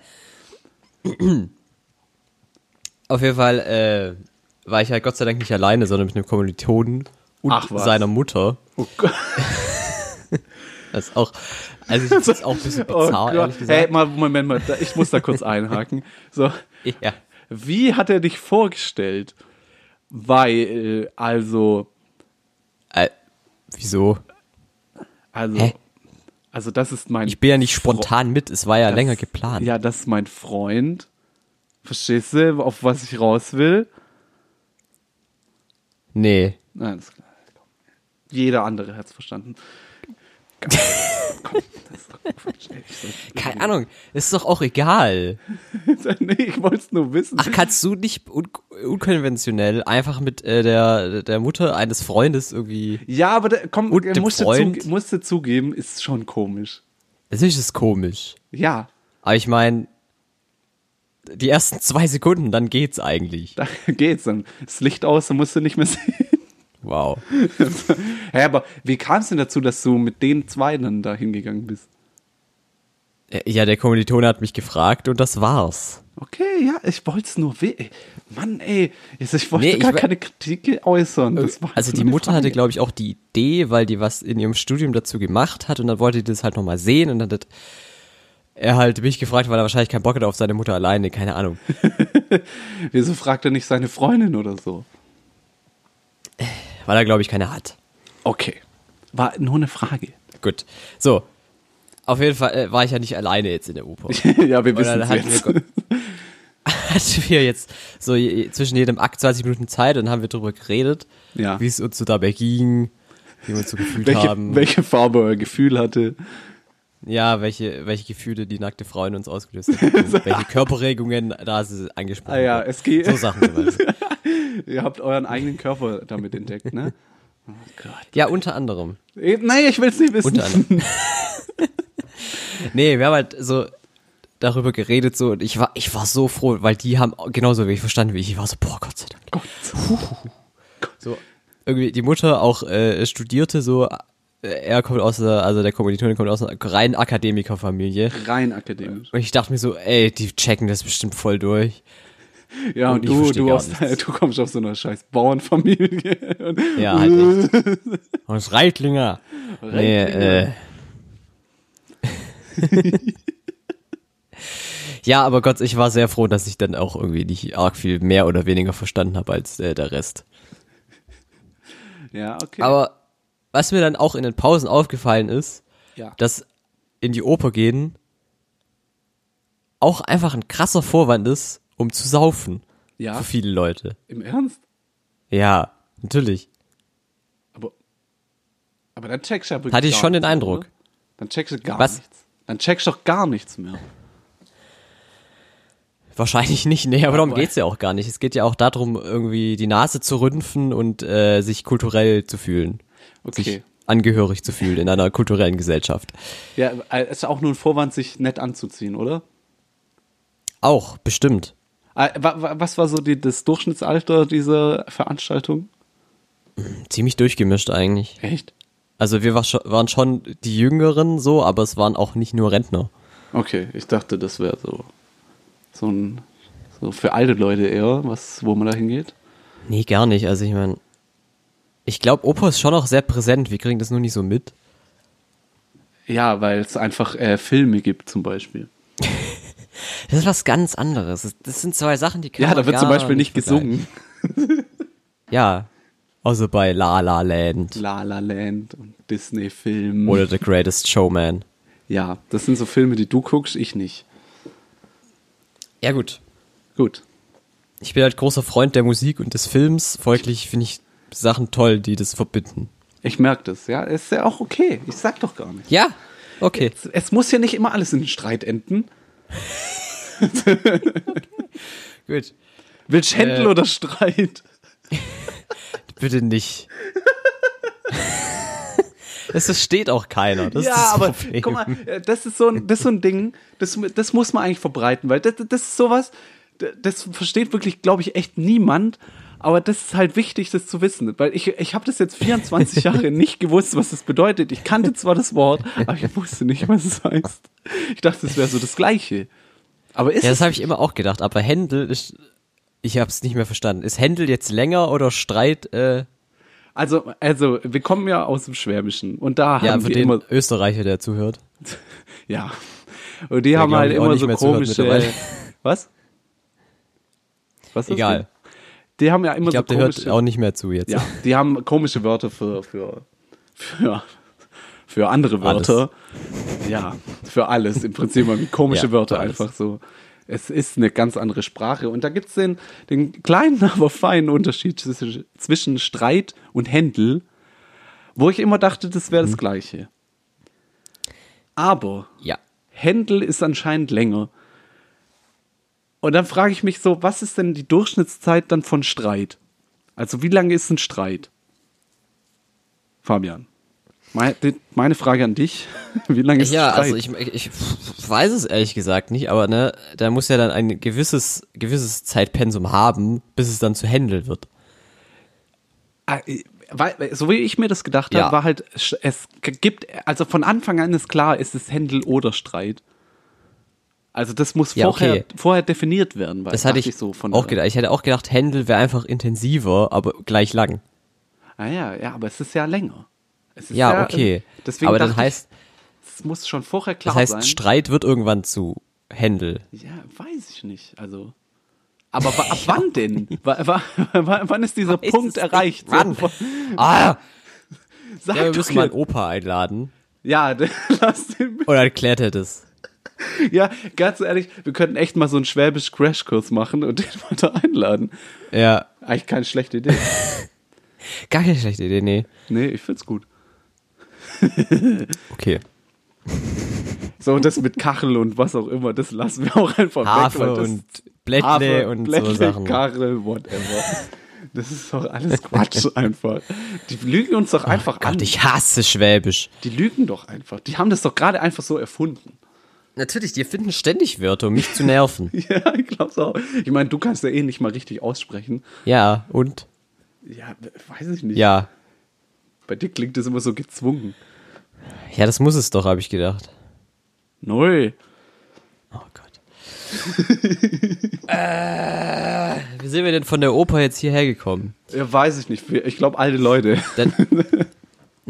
Auf jeden Fall äh, war ich halt Gott sei Dank nicht alleine, sondern mit einem Kommilitonen und Ach, seiner Mutter. oh Gott. Das ist auch, also ich finde es auch ein bisschen Oh bizarr, Gott. ehrlich gesagt. Hey, mal, Moment mal, ich muss da kurz einhaken. So, Ja. wie hat er dich vorgestellt? Weil, also, Äh, wieso? also, Hä? also das ist mein. Ich bin ja nicht spontan mit, es war ja länger geplant. Ja, das ist mein Freund. Verstehst du, auf was ich raus will? Nee. Nein, das ist klar. Jeder andere hat's verstanden. Komm, Keine Ahnung, ist doch auch egal. nee, ich wollte es nur wissen. Ach, kannst du nicht un unkonventionell einfach mit äh, der, der Mutter eines Freundes irgendwie. ja, aber der, komm, Und musste, Freund? zuge musste zugeben, ist schon komisch. Natürlich ist es komisch. Ja, Aber ich meine, die ersten zwei Sekunden, dann geht's eigentlich. da geht's dann. Das Licht aus, dann musst du nicht mehr sehen. Wow. Hä, aber wie kam es denn dazu, dass du mit den zwei dann da hingegangen bist? Äh, Ja, der Kommilitone hat mich gefragt und das war's. Okay, ja, ich wollte es nur we Mann, ey, ich wollte Nee, gar keine Kritik äußern. Also die Mutter hatte, Frage. glaube ich, auch die Idee, weil die was in ihrem Studium dazu gemacht hat und dann wollte die das halt nochmal sehen und dann hat er halt mich gefragt, weil er wahrscheinlich keinen Bock hatte auf seine Mutter alleine, keine Ahnung. Wieso fragt er nicht seine Freundin oder so? Weil er, glaube ich, keine hat. Okay. War nur eine Frage. Gut. So. Auf jeden Fall äh, war ich ja nicht alleine jetzt in der Oper. ja, wir wissen es hatten jetzt. wir, hatten wir jetzt so zwischen jedem Akt 20 Minuten Zeit und haben wir darüber geredet, Ja. wie es uns so dabei ging, wie wir uns so gefühlt welche, haben. welche Farbe euer Gefühl hatte. Ja, welche, welche Gefühle die nackte Frau in uns ausgelöst hat. welche Körperregungen da sie angesprochen Ah ja, hat. es geht. So Sachen. Ihr habt euren eigenen Körper damit entdeckt, ne? Oh Gott. Ja, unter anderem. Eh, Nein, ich will es nicht wissen. Unter anderem. nee, wir haben halt so darüber geredet so und ich war, ich war so froh, weil die haben genauso wie ich verstanden wie ich. Ich war so, boah, Gott sei Dank. so irgendwie die Mutter auch äh, studierte so äh, er kommt aus der, also der Kommilitone kommt aus einer rein Akademikerfamilie. Rein akademisch. Und ich dachte mir so, ey, die checken das bestimmt voll durch. Ja, und, Und du, du, hast, nichts. du kommst aus so einer scheiß Bauernfamilie. Ja, halt echt. Aus Reitlinger. Nee, äh. ja, aber Gott, ich war sehr froh, dass ich dann auch irgendwie nicht arg viel mehr oder weniger verstanden habe als äh, der Rest. ja, okay. Aber was mir dann auch in den Pausen aufgefallen ist, ja. dass in die Oper gehen auch einfach ein krasser Vorwand ist, um zu saufen. ja, Für viele Leute. im Ernst? Ja, natürlich. Aber, aber dann checkst du ja wirklich Hatte ich gar schon den Eindruck. Oder? Dann checkst du gar Was? nichts. Dann checkst du doch gar nichts mehr. Wahrscheinlich nicht, nee, aber darum geht's ja auch gar nicht. Es geht ja auch darum, irgendwie die Nase zu rümpfen und äh, sich kulturell zu fühlen. Okay. Sich angehörig zu fühlen in einer kulturellen Gesellschaft. Ja, äh, es ist auch nur ein Vorwand, sich nett anzuziehen, oder? Auch, bestimmt. Äh, wa- wa- Was war so die, das Durchschnittsalter dieser Veranstaltung? Ziemlich durchgemischt eigentlich. Echt? Also wir war waren schon die Jüngeren so, aber es waren auch nicht nur Rentner. Okay, ich dachte, das wäre so, so ein, so für alte Leute eher, was, wo man da hingeht. Nee, gar nicht. Also ich meine, ich glaube, Opa ist schon auch sehr präsent. Wir kriegen das nur nicht so mit. Ja, weil es einfach äh, Filme gibt zum Beispiel. Das ist was ganz anderes. Das- sind zwei Sachen, die kann Ja, da wird zum Beispiel nicht gesungen. Ja. Also bei La La Land La La Land und Disney-Film. oder The Greatest Showman. Ja, das sind so Filme, die du guckst, ich nicht. Ja, gut. Gut. Ich bin halt großer Freund der Musik und des Films. Folglich finde ich Sachen toll, die das verbinden. Ich merke das, ja. Ist ja auch okay. Ich sag doch gar nicht. Ja, okay. Es, es muss ja nicht immer alles in Streit enden. Gut. Willst Händel Äh. oder Streit? Bitte nicht. Es versteht auch keiner. Das ja, ist das aber Problem. guck mal, äh, das ist so ein, das ist so ein Ding, das, das muss man eigentlich verbreiten, weil das, das ist sowas, das versteht wirklich, glaube ich, echt niemand. Aber das ist halt wichtig, das zu wissen, weil ich, ich habe das jetzt 24 Jahre nicht gewusst, was das bedeutet. Ich kannte zwar das Wort, aber ich wusste nicht, was es heißt. Ich dachte, es wäre so das Gleiche. Aber ist Ja, das habe ich immer auch gedacht. Aber Händel ist. Ich habe es nicht mehr verstanden. Ist Händel jetzt länger oder Streit? Äh, Also, also, wir kommen ja aus dem Schwäbischen und da ja, haben wir den immer, Österreicher, der zuhört. ja, und die haben glaub halt immer so komische, was? Was ist Egal. Die haben ja immer Ich glaube, so der hört komische, auch nicht mehr zu jetzt. ja, die haben komische Wörter für, für, für, für andere Wörter. Ja, für alles. Im Prinzip mal komische Ja, Wörter alles. einfach so. Es ist eine ganz andere Sprache. Und da gibt's den, den kleinen, aber feinen Unterschied zwischen, zwischen Streit und Händel, wo ich immer dachte, das wäre das Mhm. Gleiche. Aber Ja. Händel ist anscheinend länger. Und dann frage ich mich so, was ist denn die Durchschnittszeit dann von Streit? Also wie lange ist ein Streit? Fabian, meine, Frage an dich, wie lange ist Ja, ein Streit? also ich, ich, weiß es ehrlich gesagt nicht, aber ne, da muss ja dann ein gewisses, gewisses Zeitpensum haben, bis es dann zu Händel wird. Ah, äh, weil, so wie ich mir das gedacht Ja. habe, war halt, es gibt, also von Anfang an ist klar, ist es Händel oder Streit. Also das muss Ja, vorher, okay. vorher definiert werden. Weil Das hatte ich, so von auch gedacht. Ich hätte auch gedacht, Händel wäre einfach intensiver, aber gleich lang. Ah ja, ja, aber es ist ja länger. Es ist Ja, okay. Deswegen aber dann ich, heißt, es muss schon vorher klar das heißt, sein. Streit wird irgendwann zu Händel. Ja, weiß ich nicht. Also. Aber ab wann denn? Wa- wa- wa- wann ist dieser Weiß Punkt erreicht? Wann? So, Ah! Sag Ja, wir müssen mal einen. Opa einladen. Ja, lass den. Oder erklärt er das? Ja, ganz ehrlich, wir könnten echt mal so einen schwäbisch Crashkurs machen und den mal da einladen. Ja, Eigentlich keine schlechte Idee. gar keine schlechte Idee, nee. Nee, ich find's gut. Okay. So, und das mit Kachel und was auch immer, das lassen wir auch einfach weg. Weil das- und Blättle Hafer, und Blättle, so Sachen. Kachel, whatever. Das ist doch alles Quatsch einfach. Die lügen uns doch einfach an. Gott, ich hasse Schwäbisch. Die lügen doch einfach. Die haben das doch gerade einfach so erfunden. Natürlich, die finden ständig Wörter, um mich zu nerven. Ja, ich glaub's auch. Ich meine, du kannst ja eh nicht mal richtig aussprechen. Ja, und? Ja, weiß ich nicht. Ja. Bei dir klingt das immer so gezwungen. Ja, das muss es doch, habe ich gedacht. Neu. Oh Gott. äh, wie sind wir denn von der Oper jetzt hierher gekommen? Ja, weiß ich nicht. Ich glaube, alte Leute. Dann, dann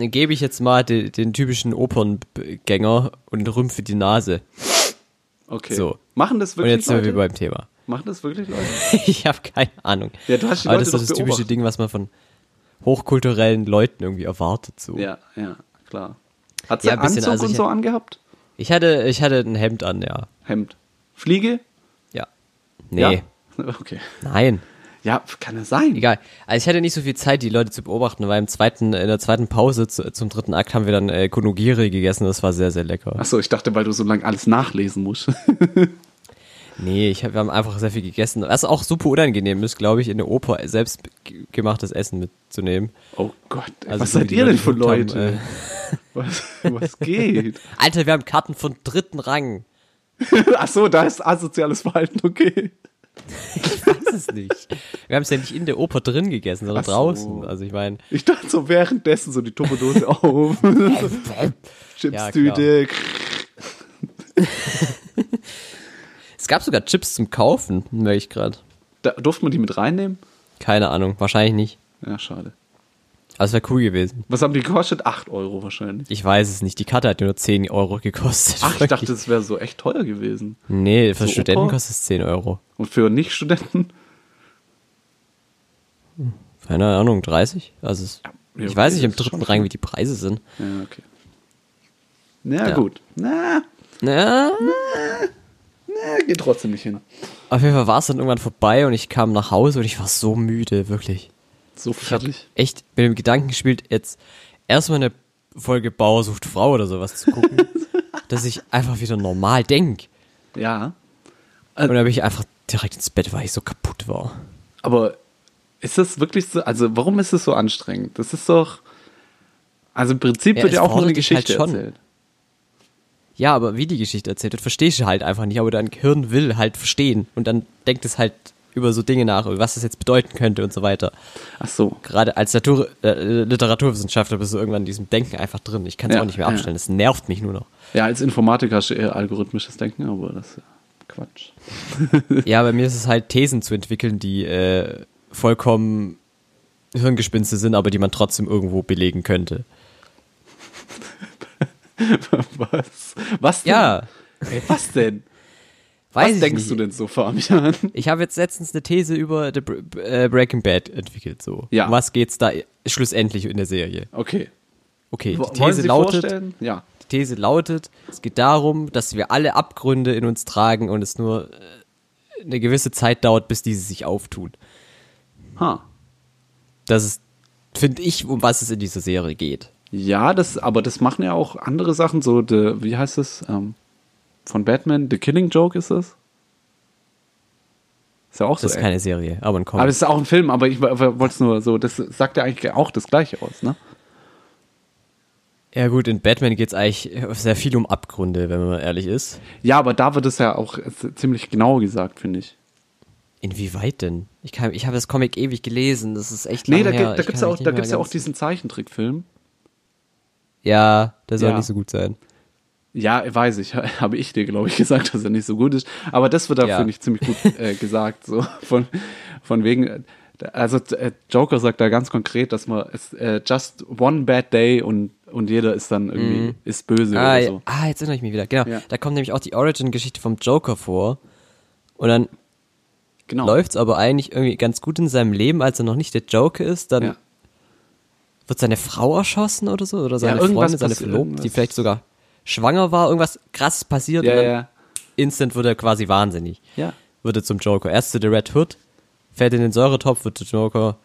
gebe ich jetzt mal den, den typischen Operngänger und rümpfe die Nase. Okay. So. Machen das Und wirklich jetzt sind wir Leute? beim Thema. Machen das wirklich Leute? ich habe keine Ahnung. Ja, du hast die Aber das ist das typische beobachtet. Ding, was man von hochkulturellen Leuten irgendwie erwartet. So. Ja, ja, klar. Hat sie Ja, ein bisschen, Anzug also und so angehabt? Ich hatte, ich hatte ein Hemd an, ja. Hemd. Fliege? Ja. Nee. Ja. Okay. Nein. Ja, kann es sein. Egal. Also ich hatte nicht so viel Zeit, die Leute zu beobachten, weil im zweiten, in der zweiten Pause zu, zum dritten Akt haben wir dann äh, Konogiri gegessen. Das war sehr, sehr lecker. Achso, ich dachte, weil du so lange alles nachlesen musst. Nee, ich hab, wir haben einfach sehr viel gegessen. Was auch super unangenehm ist, glaube ich, in der Oper selbst gemachtes Essen mitzunehmen. Oh Gott, ey, Also was so, seid ihr denn Leute für geguckt haben, Leute? äh, was, was geht? Alter, wir haben Karten von dritten Rang. Achso, da ist asoziales Verhalten, okay. Ich weiß es nicht. Wir haben es ja nicht in der Oper drin gegessen, sondern so. draußen. Also ich meine, Ich dachte so währenddessen so die Tupperdose auf. Chipstüte. es gab sogar Chips zum Kaufen, merke ich gerade. Durfte man die mit reinnehmen? Keine Ahnung, wahrscheinlich nicht. Ja, schade. Es wäre cool gewesen. Was haben die gekostet? 8 Euro wahrscheinlich. Ich weiß es nicht. Die Karte hat nur 10 Euro gekostet. Ach, ich Wirklich. dachte, das wäre so echt teuer gewesen. Nee, für So Studenten Oper? kostet es 10 Euro. Und für Nicht-Studenten? Keine Ahnung, 30? Also es, Ja, ich weiß okay, nicht im das dritten Rang, wie die Preise sind. Ja, okay. Na Ja. gut. Na, Na, na, geht trotzdem nicht hin. auf jeden Fall war es dann irgendwann vorbei und ich kam nach Hause und ich war so müde, wirklich. So fertig. Echt mit dem Gedanken gespielt, jetzt erstmal eine Folge Bauer sucht Frau oder sowas zu gucken, dass ich einfach wieder normal denk. Ja. Und dann bin ich einfach direkt ins Bett, weil ich so kaputt war. Aber ist das wirklich so? Also, warum ist es so anstrengend? Das ist doch. Also, im Prinzip Ja, wird ja auch nur eine halt Geschichte schon. erzählt. Ja, aber wie die Geschichte erzählt wird, verstehe ich halt einfach nicht. Aber dein Gehirn will halt verstehen. Und dann denkt es halt über so Dinge nach, was das jetzt bedeuten könnte und so weiter. Ach so. Gerade als Natur, äh, Literaturwissenschaftler bist du irgendwann in diesem Denken einfach drin. Ich kann es Ja, auch nicht mehr ja. abstellen. Das nervt mich nur noch. Ja, als Informatiker hast du eher algorithmisches Denken, aber das ist ja Quatsch. Ja, bei mir ist es halt Thesen zu entwickeln, die äh, vollkommen Hirngespinste sind, aber die man trotzdem irgendwo belegen könnte. was? Was denn? Ja, was denn? Weiß was denkst nicht. du denn so, Fabian? Ich habe jetzt letztens eine These über The äh, Breaking Bad entwickelt. So. Ja. Um was geht's da schlussendlich in der Serie? Okay. Okay, die These lautet, vorstellen? Ja. die These lautet, es geht darum, dass wir alle Abgründe in uns tragen und es nur äh, eine gewisse Zeit dauert, bis diese sich auftun. Ha. Das ist, finde ich, um was es in dieser Serie geht. Ja, das, aber das machen ja auch andere Sachen, so, the, wie heißt das? Ähm, von Batman, The Killing Joke ist das? Ist ja auch so. Das ist ey. keine Serie, aber ein Comic. aber es ist auch ein Film, aber ich wollte es nur so, das sagt ja eigentlich auch das Gleiche aus, ne? Ja gut, in Batman geht es eigentlich sehr viel um Abgründe, wenn man mal ehrlich ist. Ja, aber da wird es ja auch ziemlich genau gesagt, finde ich. Inwieweit denn? Ich, kann- ich habe das Comic ewig gelesen, das ist echt Nee, lange da, her. gibt- da Ich gibt es ja auch, da gibt's ja auch diesen Zeichentrickfilm. Ja, der soll Ja. nicht so gut sein. Ja, weiß ich, habe ich dir, glaube ich, gesagt, dass er nicht so gut ist. Aber das wird da, Ja. finde ich, ziemlich gut äh, gesagt. So von, von wegen, äh, also äh, Joker sagt da ganz konkret, dass man es äh, just one bad day und, und jeder ist dann irgendwie, ist böse Ah, oder ja. so. ah, jetzt erinnere ich mich wieder. Genau, Ja. da kommt nämlich auch die Origin-Geschichte vom Joker vor. Und dann Genau. läuft's aber eigentlich irgendwie ganz gut in seinem Leben, als er noch nicht der Joker ist. Dann Ja. wird seine Frau erschossen oder so. Oder seine irgendwas Freundin, seine Verlobte, die vielleicht sogar schwanger war. Irgendwas krasses passiert. Ja, und dann ja, instant wird er quasi wahnsinnig. ja. Wird er zum Joker. Erst zu der Red Hood, fällt in den Säuretopf, wird der Joker.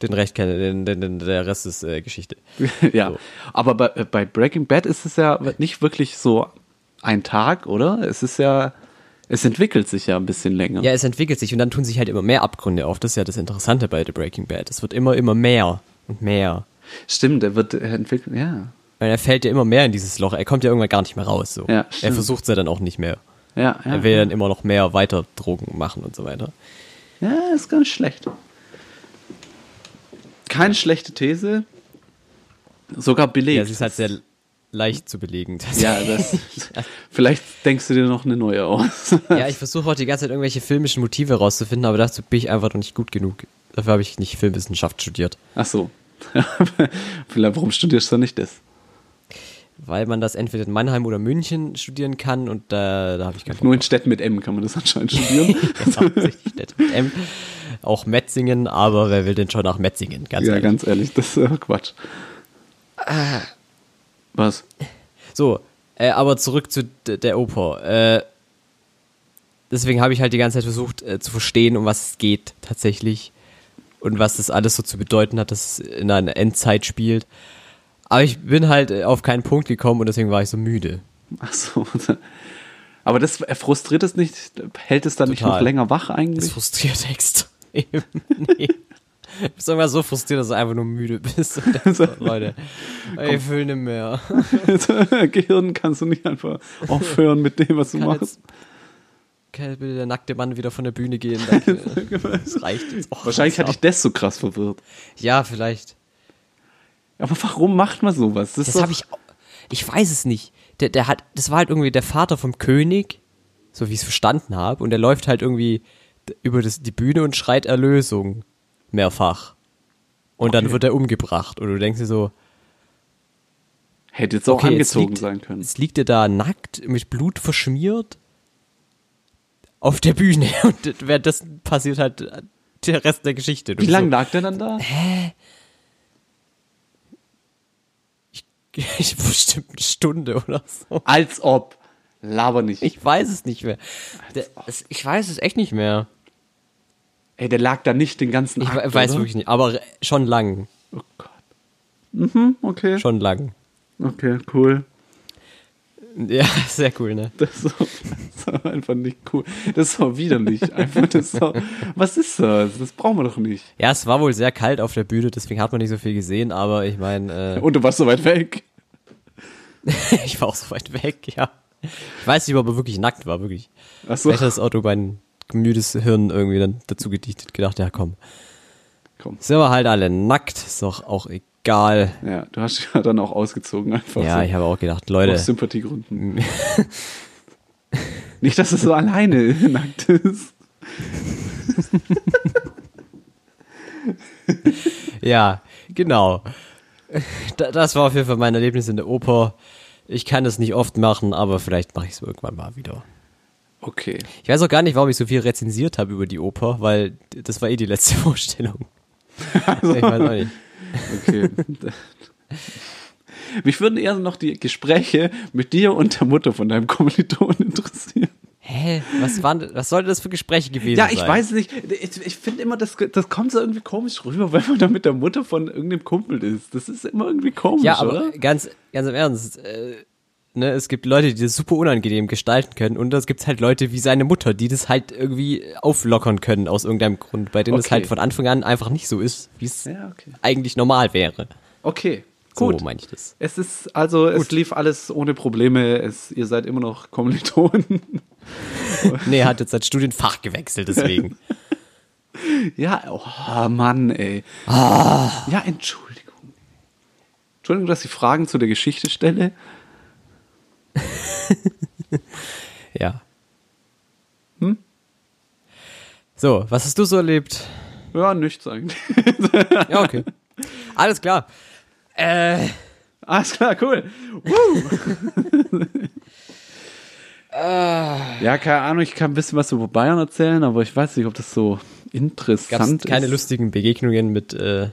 Den Recht kennen, den, den, den, der Rest ist äh, Geschichte. ja. So. Aber bei, äh, bei Breaking Bad ist es ja nicht wirklich so ein Tag, oder? Es ist ja, es entwickelt sich ja ein bisschen länger. Ja, es entwickelt sich und dann tun sich halt immer mehr Abgründe auf. Das ist ja das Interessante bei The Breaking Bad. Es wird immer, immer mehr und mehr. Stimmt, er wird entwickelt, ja. Weil er fällt ja immer mehr in dieses Loch. Er kommt ja irgendwann gar nicht mehr raus. So. Ja, er versucht es ja dann auch nicht mehr. Ja, ja. Er will dann immer noch mehr weiter Drogen machen und so weiter. Ja, ist nicht schlecht. keine schlechte These. Sogar belegt. Ja, sie ist halt sehr leicht zu belegen. Ja, das, vielleicht denkst du dir noch eine neue aus. ja, ich versuche auch die ganze Zeit irgendwelche filmischen Motive rauszufinden, aber dazu bin ich einfach noch nicht gut genug. Dafür habe ich nicht Filmwissenschaft studiert. Ach so. vielleicht, warum studierst du nicht das? Weil man das entweder in Mannheim oder München studieren kann und da, da habe ich keinen Nur in Städten mit M kann man das anscheinend studieren. genau, Städte mit M. Auch Metzingen, aber wer will denn schon nach Metzingen? Ganz ja, ehrlich. ganz ehrlich, das ist äh, Quatsch. Ah. Was? So, äh, aber zurück zu der Oper. Äh, deswegen habe ich halt die ganze Zeit versucht äh, zu verstehen, um was es geht tatsächlich und was das alles so zu bedeuten hat, dass es in einer Endzeit spielt. Aber ich bin halt äh, auf keinen Punkt gekommen und deswegen war ich so müde. Ach so. Aber das frustriert es nicht? Hält es dann Total. nicht noch länger wach eigentlich? Das frustriert extrem. nee. Du bist irgendwann so frustriert, dass du einfach nur müde bist. So, Leute, ich will nicht mehr. Gehirn kannst du nicht einfach aufhören mit dem, was du kann machst. Jetzt, kann jetzt bitte der nackte Mann wieder von der Bühne gehen? Danke. das reicht jetzt. auch. Wahrscheinlich hat dich das so krass verwirrt. Ja, vielleicht. Aber warum macht man sowas? Das, das habe ich. Ich weiß es nicht. Der, der hat, das war halt irgendwie der Vater vom König, so wie ich es verstanden habe, und der läuft halt irgendwie über das, die Bühne und schreit Erlösung mehrfach. Und okay. dann wird er umgebracht. Und du denkst dir so. Hätte jetzt auch okay, angezogen liegt, sein können. Jetzt liegt er da nackt, mit Blut verschmiert. Auf der Bühne. Und währenddessen passiert halt der Rest der Geschichte. Wie lange so, lag der dann da? Hä? Ich, bestimmt eine Stunde oder so. Als ob. Laber nicht. Ich weiß es nicht mehr. Der, ich weiß es echt nicht mehr. Ey, der lag da nicht den ganzen Akt, Ich weiß oder? wirklich nicht, aber schon lang. Oh Gott. Mhm, okay. Schon lang. Okay, cool. Ja, sehr cool, ne? Das ist, so, das ist einfach nicht cool. Das ist so widerlich. Einfach das so, was ist das? Das brauchen wir doch nicht. Ja, es war wohl sehr kalt auf der Bühne, deswegen hat man nicht so viel gesehen, aber ich meine. Äh Und du warst so weit weg. ich war auch so weit weg, ja. Ich weiß nicht, ob er wirklich nackt war, wirklich. Ach so. Vielleicht hat das Auto mein müdes Hirn irgendwie dann dazu gedichtet, gedacht, ja komm. Komm. Sind wir halt alle nackt, ist doch auch egal. Ja, du hast ja dann auch ausgezogen einfach. Ja, so. ich habe auch gedacht, Leute. Aus Sympathiegründen. Nicht, dass es so alleine nackt ist. ja, genau. Das war auf jeden Fall mein Erlebnis in der Oper. Ich kann es nicht oft machen, aber vielleicht mache ich es irgendwann mal wieder. Okay. Ich weiß auch gar nicht, warum ich so viel rezensiert habe über die Oper, weil das war eh die letzte Vorstellung. Also, ich weiß auch nicht. Okay. Mich würden eher noch die Gespräche mit dir und der Mutter von deinem Kommilitonen interessieren. Hä? Was, waren, was sollte das für Gespräche gewesen sein? Ja, ich sein? weiß nicht. Ich, ich finde immer, das, das kommt so irgendwie komisch rüber, wenn man da mit der Mutter von irgendeinem Kumpel ist. Das ist immer irgendwie komisch, Ja, aber oder? ganz, ganz im Ernst. Äh, ne, es gibt Leute, die das super unangenehm gestalten können und es gibt halt Leute wie seine Mutter, die das halt irgendwie auflockern können aus irgendeinem Grund, bei denen es halt von Anfang an einfach nicht so ist, wie es ja, okay. eigentlich normal wäre. Okay. Gut. So meine ich das. Es ist, also, Gut. es lief alles ohne Probleme. Es, ihr seid immer noch Kommilitonen. nee, hat jetzt sein Studienfach gewechselt, deswegen. ja, oh Mann, ey. Ah. Ja, Entschuldigung. Entschuldigung, dass ich Fragen zu der Geschichte stelle. ja. Hm? So, was hast du so erlebt? Ja, nichts eigentlich. ja, okay. Alles klar. Äh. Alles klar, cool. ja, keine Ahnung, ich kann ein bisschen was über Bayern erzählen, aber ich weiß nicht, ob das so interessant Gab's ist. keine lustigen Begegnungen mit äh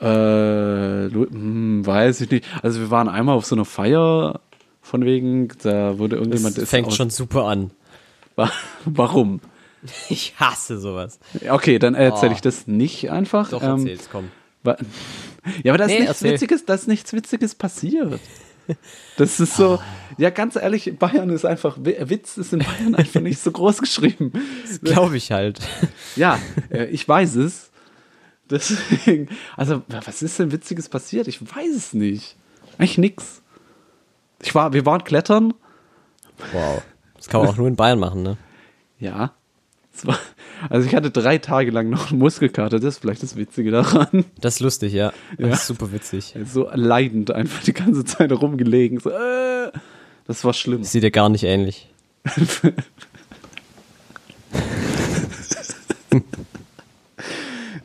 äh, hm, weiß ich nicht. Also wir waren einmal auf so einer Feier von wegen, da wurde irgendjemand. Das fängt schon super an. Warum? Ich hasse sowas. Okay, dann erzähle oh. ich das nicht einfach. Doch, ähm, erzähl's, komm. Ja, aber da ist, nee, nichts Witziges, da ist nichts Witziges passiert. Das ist so, ja, ganz ehrlich, Bayern ist einfach, Witz ist in Bayern einfach nicht so groß geschrieben. Glaube ich halt. Ja, äh, ich weiß es. Deswegen, also, was ist denn Witziges passiert? Ich weiß es nicht. Eigentlich nix. Ich war, wir waren klettern. Wow. Das kann man auch nur in Bayern machen, ne? Ja. War, Also ich hatte drei Tage lang noch einen Muskelkater, das ist vielleicht das Witzige daran. Das ist lustig, ja. Das Ja. ist super witzig. So leidend einfach die ganze Zeit rumgelegen. So, äh, das war schlimm. Sieht dir gar nicht ähnlich.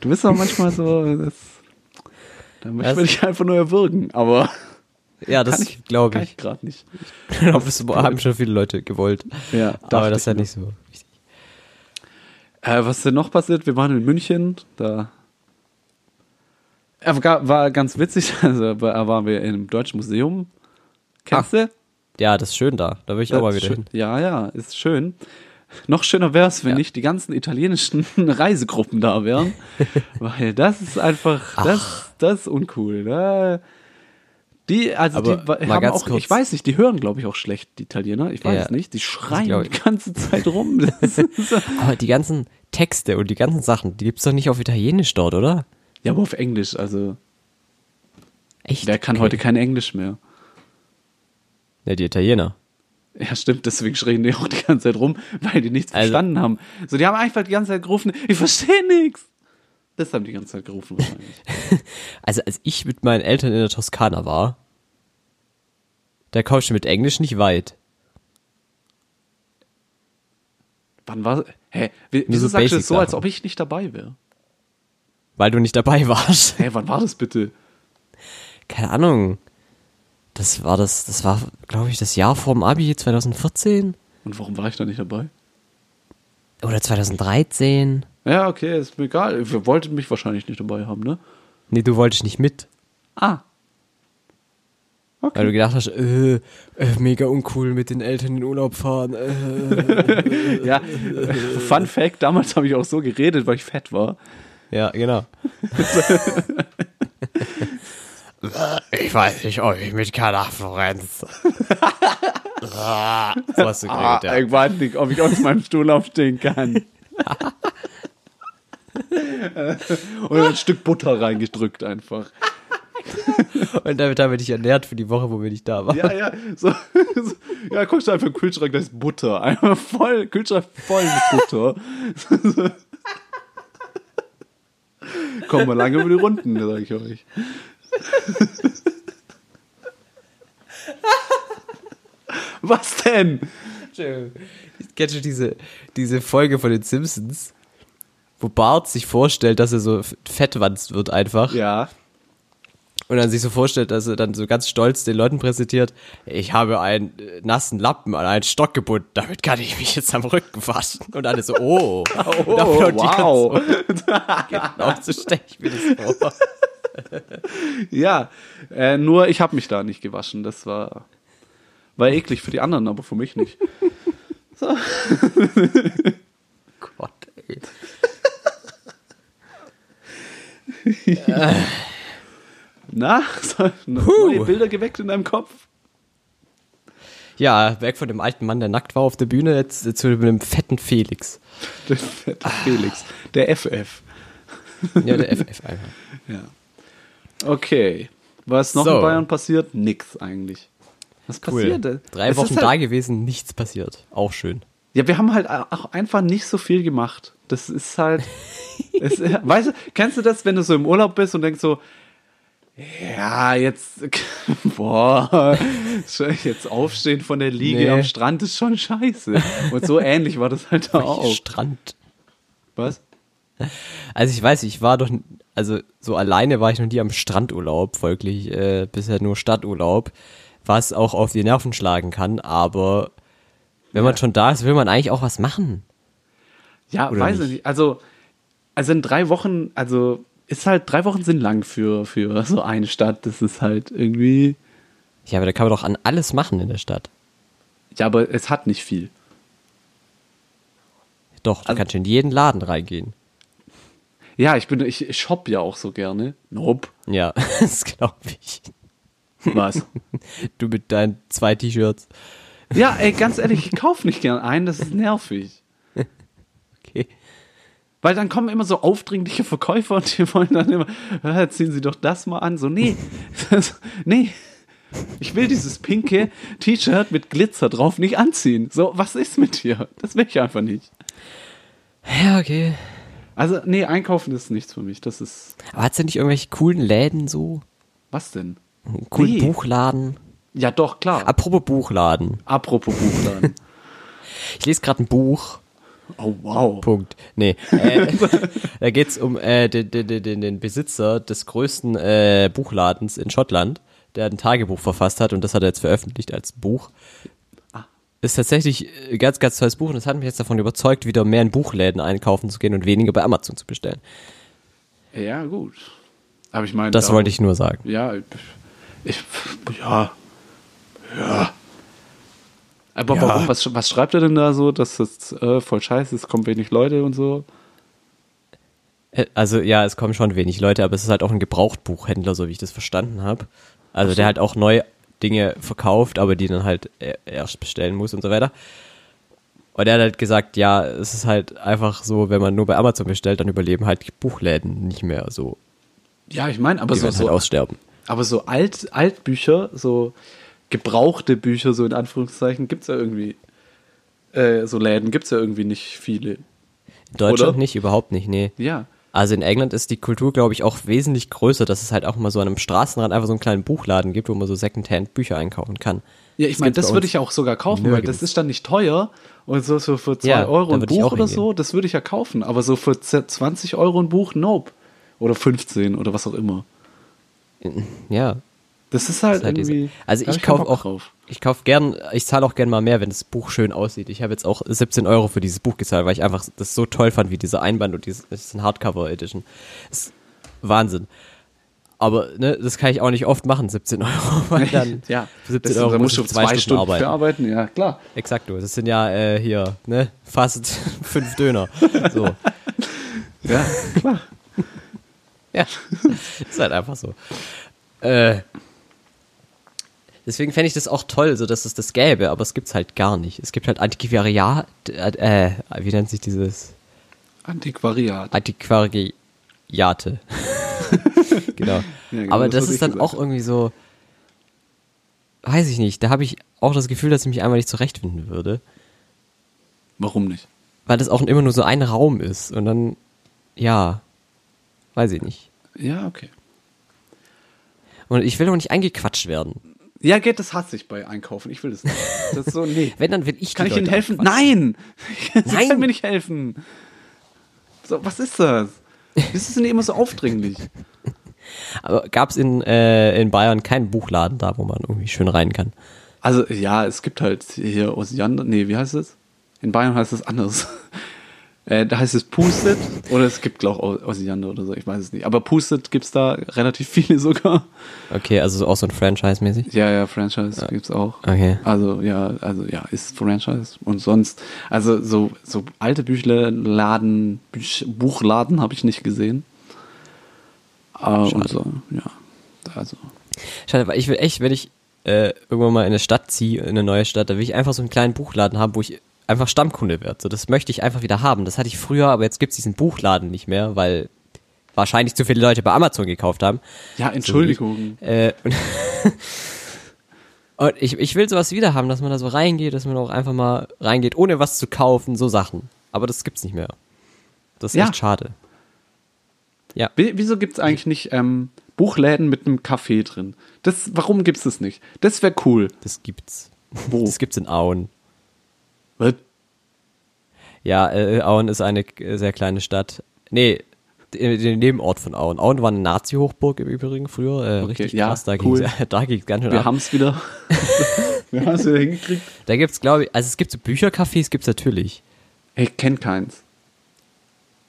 Du bist auch manchmal so, das, da möchte dich einfach nur erwürgen, aber Ja, das ich, glaube kann ich. ich gerade nicht. Ich glaube, das haben schon viele Leute gewollt. Ja, Aber das ist ja ich nicht so wichtig. Äh, was ist denn noch passiert? Wir waren in München, da war, ganz witzig, also da waren wir im Deutschen Museum. Kennst du? Ja, das ist schön da. Da will ich auch mal wieder schön, hin. Ja, ja, ist schön. Noch schöner wäre es, wenn Ja. nicht die ganzen italienischen Reisegruppen da wären. weil das ist einfach, das, das ist uncool. Da, die, also Aber die haben auch, kurz. ich weiß nicht, die hören, glaube ich, auch schlecht, die Italiener. Ich weiß Ja, es nicht. Die schreien die ganze Zeit rum. Aber die ganzen Texte und die ganzen Sachen, die gibt's doch nicht auf Italienisch dort, oder? ja, aber auf Englisch, also Echt? wer kann Okay. heute kein Englisch mehr? Ja, die Italiener. Ja, stimmt, deswegen schreien die auch die ganze Zeit rum, weil die nichts Also- verstanden haben. So, die haben einfach die ganze Zeit gerufen, ich verstehe nichts. Das haben die ganze Zeit gerufen wahrscheinlich. Also als ich mit meinen Eltern in der Toskana war, da kommst du mit Englisch nicht weit. Wann war Hä? Wieso so sagst du das so, als ob ich nicht dabei wäre? Weil du nicht dabei warst. Hä, wann war das bitte? Keine Ahnung. Das war das, das war, glaube ich, das Jahr vorm Abi 2014 Und warum war ich da nicht dabei? oder 2013. Ja, okay, ist mir egal. Ihr wolltet mich wahrscheinlich nicht dabei haben, ne? Nee, du wolltest nicht mit, Ah. weil du Okay. gedacht hast, äh, äh, mega uncool mit den Eltern in Urlaub fahren. Äh. Ja, Fun Fact, damals habe ich auch so geredet, weil ich fett war. Ja, genau. ich weiß nicht, ob ich mit keiner Florenz. so hast du Ah, geredet, ja. ich weiß nicht, ob ich aus meinem Stuhl aufstehen kann. Und ein Stück Butter reingedrückt einfach. Und damit haben wir dich ernährt für die Woche, wo wir nicht da waren. Ja, ja, so, so ja, guckst du einfach im Kühlschrank, da ist Butter. Einfach voll, Kühlschrank voll mit Butter. Kommen wir lange über die Runden, sag ich euch. Was denn? Kennst du diese, diese Folge von den Simpsons, wo Bart sich vorstellt, dass er so fettwanzt wird einfach Ja. und dann sich so vorstellt, dass er dann so ganz stolz den Leuten präsentiert, ich habe einen äh, nassen Lappen an einen Stock gebunden, damit kann ich mich jetzt am Rücken waschen. Und alle so, oh, Oh, wow. genau so stelle ich mir das vor. Ja, äh, nur ich habe mich da nicht gewaschen. Das war, war eklig für die anderen, aber für mich nicht. Gott, ey. Na, so, neue Bilder geweckt in deinem Kopf? Ja, weg von dem alten Mann, der nackt war auf der Bühne, jetzt äh, zu dem fetten Felix. Der fette Felix. Der FF. Ja, der FF einfach. Ja. Okay. Was noch So. in Bayern passiert? Nix eigentlich. Was Cool. passiert? Drei Es Wochen ist da halt, gewesen, nichts passiert. Auch schön. Ja, wir haben halt auch einfach nicht so viel gemacht. Das ist halt. es, weißt du, kennst du das, wenn du so im Urlaub bist und denkst so, ja, jetzt, boah, jetzt aufstehen von der Liege Nee. am Strand ist schon scheiße. Und so ähnlich war das halt da auch. Strand. Was? Also ich weiß, ich war doch, also so alleine war ich noch nie am Strandurlaub, folglich äh, bisher nur Stadturlaub, was auch auf die Nerven schlagen kann, aber wenn man schon da ist, will man eigentlich auch was machen. Ja, Oder weiß ich nicht? Also, also in drei Wochen, also ist halt, drei Wochen sind lang für, für so eine Stadt. Das ist halt irgendwie, Ja, aber da kann man doch an alles machen in der Stadt. ja, aber es hat nicht viel. Doch, du Also- kannst in jeden Laden reingehen. Ja, ich bin, ich, ich shop ja auch so gerne. Nope. Ja, das glaube ich. Was? Du mit deinen zwei T-Shirts. ja, ey, ganz ehrlich, ich kaufe nicht gern ein, das ist nervig. Weil dann kommen immer so aufdringliche Verkäufer und die wollen dann immer, "Ah, ziehen Sie doch das mal an. So, nee, das, nee. Ich will dieses pinke T-Shirt mit Glitzer drauf nicht anziehen. So, was ist mit dir? Das will ich einfach nicht. Ja, okay. Also, nee, einkaufen ist nichts für mich. Das ist. Aber hat's denn nicht irgendwelche coolen Läden so? Was denn? Einen coolen Nee. Buchladen? Ja, doch, klar. Apropos Buchladen. Apropos Buchladen. Ich lese gerade ein Buch. Oh, wow. Punkt. Nee. Äh, da geht's um äh, den, den, den, Besitzer des größten äh, Buchladens in Schottland, der ein Tagebuch verfasst hat und das hat er jetzt veröffentlicht als Buch. Ist tatsächlich ein ganz, ganz tolles Buch und das hat mich jetzt davon überzeugt, wieder mehr in Buchläden einkaufen zu gehen und weniger bei Amazon zu bestellen. Ja, gut. Aber ich meine. Das da- wollte ich nur sagen. Ja, ich. Ja. Ja. Aber Ja. warum? Was, was schreibt er denn da so, dass das äh, voll scheiße ist, kommen wenig Leute und so? Äh, Also ja, es kommen schon wenig Leute, aber es ist halt auch ein Gebrauchtbuchhändler, so wie ich das verstanden habe. Also so. der halt auch neue Dinge verkauft, aber die dann halt e- erst bestellen muss und so weiter. Und er hat halt gesagt, ja, es ist halt einfach so, wenn man nur bei Amazon bestellt, dann überleben halt Buchläden nicht mehr so. Ja, ich meine, aber Die so, halt so, aussterben. aber so Alt, Altbücher, so gebrauchte Bücher, so in Anführungszeichen, gibt es ja irgendwie. Äh, so Läden gibt es ja irgendwie nicht viele. In Deutschland Oder? nicht, überhaupt nicht, nee. Ja. Also in England ist die Kultur, glaube ich, auch wesentlich größer, dass es halt auch mal so an einem Straßenrand einfach so einen kleinen Buchladen gibt, wo man so Secondhand Bücher einkaufen kann. Ja, ich meine, das bei würde uns ich ja auch sogar kaufen, weil das ist dann nicht teuer. Und so, so für 2 Ja, Euro ein würde Buch oder so, das würde ich ja kaufen. Aber so für 20 Euro ein Buch, nope. Oder 15 oder was auch immer. Ja, Das ist halt, ist halt diese- irgendwie. Also ich keinen kaufe auch, drauf. ich kaufe gern, ich zahle auch gern mal mehr, wenn das Buch schön aussieht. Ich habe jetzt auch 17 Euro für dieses Buch gezahlt, weil ich einfach das so toll fand, wie dieser Einband und dieses, das ist ein Hardcover Edition. Das ist Wahnsinn. Aber ne, das kann ich auch nicht oft machen, 17 Euro, weil dann ja, für 17 das, Euro muss musst du ich zwei, Stunden, arbeiten. für arbeiten. Ja, klar. Exakt, das sind ja äh, hier, ne, fast fünf Döner. So. Ja, klar. Ja, ist halt einfach so. Äh, deswegen fände ich das auch toll, so dass es das gäbe, aber es gibt's halt gar nicht. Es gibt halt Antiquariat, äh, wie nennt sich dieses? Antiquariat. Antiquariate. genau. Ja, genau, aber das, das, ist dann auch irgendwie so, weiß ich nicht, da habe ich auch das Gefühl, dass ich mich einmal nicht zurechtfinden würde, Warum nicht? weil das auch immer nur so ein Raum ist und dann, ja, weiß ich nicht. Ja, okay. Und ich will auch nicht eingequatscht werden. Ja, geht, das hasse ich bei Einkaufen. Ich will das nicht. Das ist so, nee. Wenn, dann will ich Kann ich Ihnen Leute helfen? anquatschen. Nein! Sie Nein. können mir nicht helfen. So, was ist das? Das ist denn immer so aufdringlich. Aber gab es in, äh, in Bayern keinen Buchladen da, wo man irgendwie schön rein kann? Also, ja, es gibt halt hier Osiander, nee, wie heißt es? In Bayern heißt es anders. Äh, da heißt es Pustet oder es gibt, glaube ich, Osiander oder so, ich weiß es nicht. Aber Pustet gibt es da relativ viele sogar. Okay, also auch so ein Franchise-mäßig? Ja, ja, Franchise gibt's auch. Okay. Also, ja, also, ja, ist Franchise. Und sonst, also, so, so alte Büchladen, Büch, Buchladen habe ich nicht gesehen. Äh, und so, ja. Also, Schade, weil ich will echt, wenn ich äh, irgendwann mal in eine Stadt ziehe, in eine neue Stadt, da will ich einfach so einen kleinen Buchladen haben, wo ich einfach Stammkunde werde. So, das möchte ich einfach wieder haben. Das hatte ich früher, aber jetzt gibt's diesen Buchladen nicht mehr, weil wahrscheinlich zu viele Leute bei Amazon gekauft haben. ja, Entschuldigung. Äh, und ich, ich will sowas wieder haben, dass man da so reingeht, dass man auch einfach mal reingeht, ohne was zu kaufen, so Sachen. Aber das gibt's nicht mehr. Das ist Ja. echt schade. Ja. Wie- Wieso gibt es eigentlich nicht ähm, Buchläden mit einem Kaffee drin? Das, warum gibt es das nicht? Das wäre cool. Das gibt's. Wo? Das gibt's in Auen. Was? Ja, äh, Auen ist eine äh, sehr kleine Stadt. Nee, der der Nebenort von Auen. Auen war eine Nazi-Hochburg im Übrigen früher. Äh, Okay, richtig ja, krass. Da cool. da ging's ganz schön Wir ab. haben es wieder. Wir haben es wieder hingekriegt. Da gibt's, glaube ich, also es gibt so Büchercafés, gibt's natürlich. Ich kenne keins.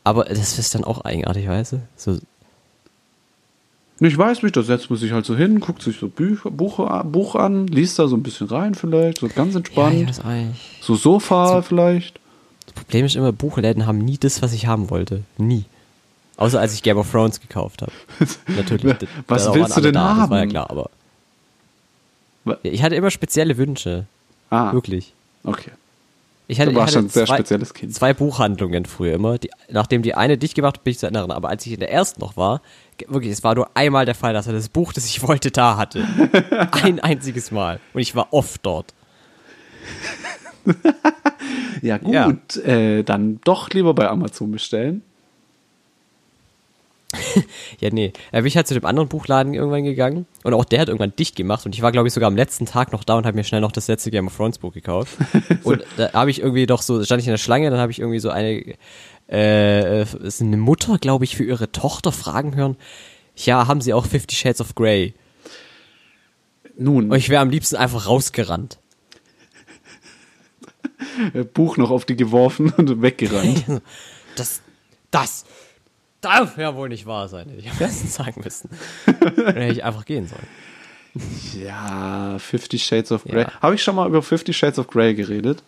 Aber das ist dann auch eigenartig, weißt du? So, Ich weiß nicht, da setzt man sich halt so hin, guckt sich so Bücher, Buch, Buch an, liest da so ein bisschen rein vielleicht, so ganz entspannt. ja, so Sofa vielleicht. Das Problem ist immer, Buchläden haben nie das, was ich haben wollte. Nie. Außer als ich Game of Thrones gekauft habe. Natürlich. Was willst du denn da, Das war ja haben? klar, aber. Wa- Ja, ich hatte immer spezielle Wünsche. Ah, Wirklich. okay. Ich hatte, Du warst ich hatte ein sehr zwei, spezielles Kind. zwei Buchhandlungen früher immer. Die, nachdem die eine dicht gemacht hat, bin ich zu erinnern. Aber als ich in der ersten noch war, wirklich, es war nur einmal der Fall, dass er das Buch, das ich wollte, da hatte. Ein einziges Mal. Und ich war oft dort. Ja, gut, Äh, dann doch lieber bei Amazon bestellen. Ja, nee. Da bin ich halt zu dem anderen Buchladen irgendwann gegangen und auch der hat irgendwann dicht gemacht und ich war, glaube ich, sogar am letzten Tag noch da und habe mir schnell noch das letzte Game of Thrones Buch gekauft. und da habe ich irgendwie doch so, stand ich in der Schlange, dann habe ich irgendwie so eine, äh, ist eine Mutter, glaube ich, für ihre Tochter fragen hören, ja, haben sie auch Fifty Shades of Grey? Nun, Und ich wäre am liebsten einfach rausgerannt. äh, Buch noch auf die geworfen und weggerannt. Das, das darf ja wohl nicht wahr sein, hätte ich am besten sagen müssen. Dann hätte ich einfach gehen sollen. ja, Fifty Shades of Grey. Ja. Habe ich schon mal über Fifty Shades of Grey geredet?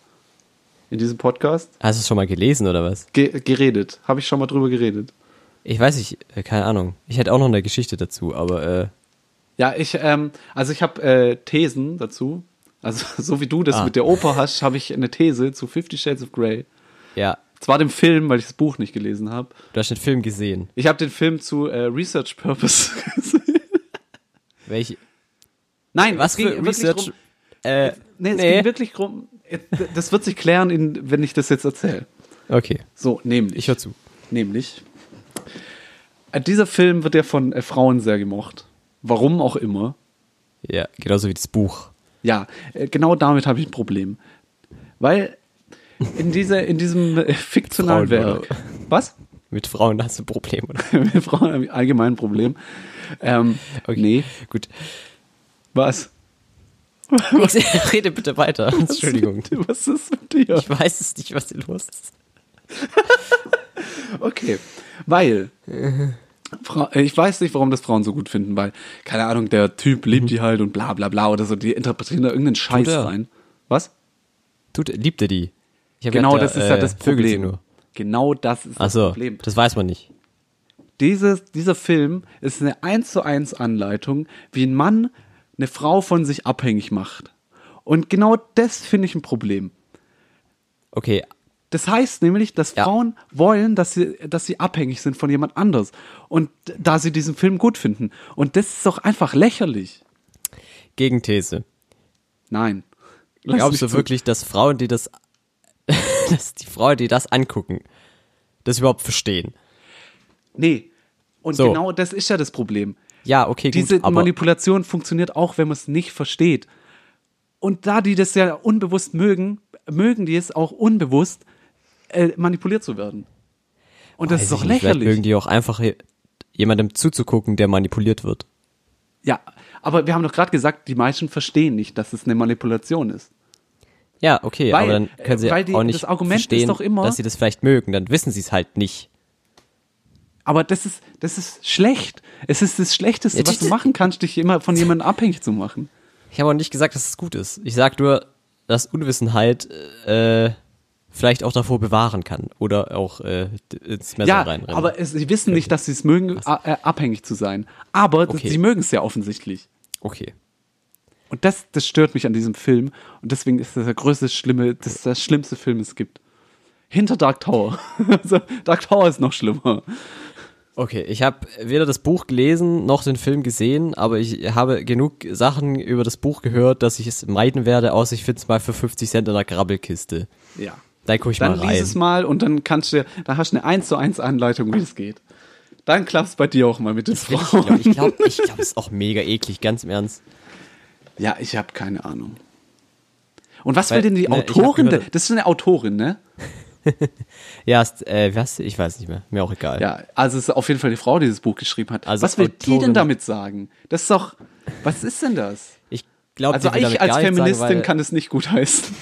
In diesem Podcast? Hast du es schon mal gelesen oder was? Ge geredet. Habe ich schon mal drüber geredet. Ich weiß nicht, äh, keine Ahnung. Ich hätte auch noch eine Geschichte dazu, aber äh, Ja, ich, ähm, also ich habe äh, Thesen dazu. Also so wie du das Ah. mit der Oper hast, habe ich eine These zu Fifty Shades of Grey. ja, Zwar dem Film, weil ich das Buch nicht gelesen habe. du hast den Film gesehen. Ich habe den Film zu äh, Research Purpose gesehen. Welche? Nein, Was ging Research? drum- Äh, Nee, es nee. ging wirklich drum. Das wird sich klären, in, wenn ich das jetzt erzähle. Okay, So, nämlich. ich höre zu. Nämlich. Äh, dieser Film wird ja von äh, Frauen sehr gemocht. Warum auch immer. Ja, genauso wie das Buch. Ja, äh, genau damit habe ich ein Problem. Weil in, dieser, in diesem äh, fiktionalen Werk. Was? Mit Frauen hast du ein Problem, oder? Mit Frauen habe ich allgemein ein Problem. Ähm, Okay. Nee, Gut. was? Ich rede bitte weiter. Entschuldigung. Was ist mit dir? Ich weiß es nicht, was hier los ist. Okay, weil äh, ich weiß nicht, warum das Frauen so gut finden, weil, keine Ahnung, der Typ liebt die halt und bla bla bla oder so, die interpretieren da irgendeinen Scheiß rein. Was? Tut, liebt er die? Genau, das ist der, ja das äh, sie Problem. Nur. Genau das ist das Achso, Problem. das weiß man nicht. Dieses, dieser Film ist eine 1 zu 1 Anleitung, wie ein Mann eine Frau von sich abhängig macht. Und genau das finde ich ein Problem. Okay, Das heißt nämlich, dass Ja. Frauen wollen, dass sie, dass sie abhängig sind von jemand anders. Und da sie diesen Film gut finden. Und das ist doch einfach lächerlich. Gegenthese. Nein. Lass Glaubst du wirklich, dass Frauen, die das, dass die Frauen, die das angucken, das überhaupt verstehen? Nee. Und So. genau das ist ja das Problem. Ja, okay, gut, Diese Manipulation funktioniert auch, wenn man es nicht versteht. Und da die das ja unbewusst mögen, mögen die es auch unbewusst, äh, manipuliert zu werden. Und das weiß ist doch ich nicht, vielleicht lächerlich. mögen die auch einfach jemandem zuzugucken, der manipuliert wird. Ja, aber wir haben doch gerade gesagt, die meisten verstehen nicht, dass es eine Manipulation ist. Ja, okay, Weil- aber dann können sie weil die- auch nicht das Argument ist verstehen, doch immer- dass sie das vielleicht mögen, dann wissen sie es halt nicht. Aber das ist, das ist schlecht. Es ist das Schlechteste, Ja, was du machen kannst, dich immer von jemandem abhängig zu machen. Ich habe auch nicht gesagt, dass es gut ist. Ich sag nur, dass Unwissenheit äh, vielleicht auch davor bewahren kann oder auch äh, ins Messer Ja, reinrennen. aber es, sie wissen nicht, dass sie es mögen, äh, abhängig zu sein. Aber das- Okay. sie mögen es ja offensichtlich. okay. Und das, das stört mich an diesem Film. Und deswegen ist das der größte Schlimme, das ist der schlimmste Film, es gibt. Hinter Dark Tower. also, Dark Tower ist noch schlimmer. Okay, ich habe weder das Buch gelesen noch den Film gesehen, aber ich habe genug Sachen über das Buch gehört, dass ich es meiden werde, außer ich finde es mal für 50 Cent in der Grabbelkiste. Ja. Da gucke ich Dann mal lies rein. es mal und dann kannst du, da hast du eine 1 zu 1 Anleitung, wie es geht. Dann klappt's bei dir auch mal mit den Ich glaube, Frauen. ich glaube, ich glaub, es ist auch mega eklig, ganz im Ernst. Ja, ich habe keine Ahnung. Und was Weil, will denn die ne, Autorin? denn? das ist eine Autorin, ne? Ja, äh, was? Ich weiß nicht mehr. Mir auch egal. Ja, also es ist auf jeden Fall die Frau, die dieses Buch geschrieben hat. Also was will die Autorin- denn damit sagen? Das ist doch, was ist denn das? Ich glaube, Also ich als Feministin kann es nicht gut heißen.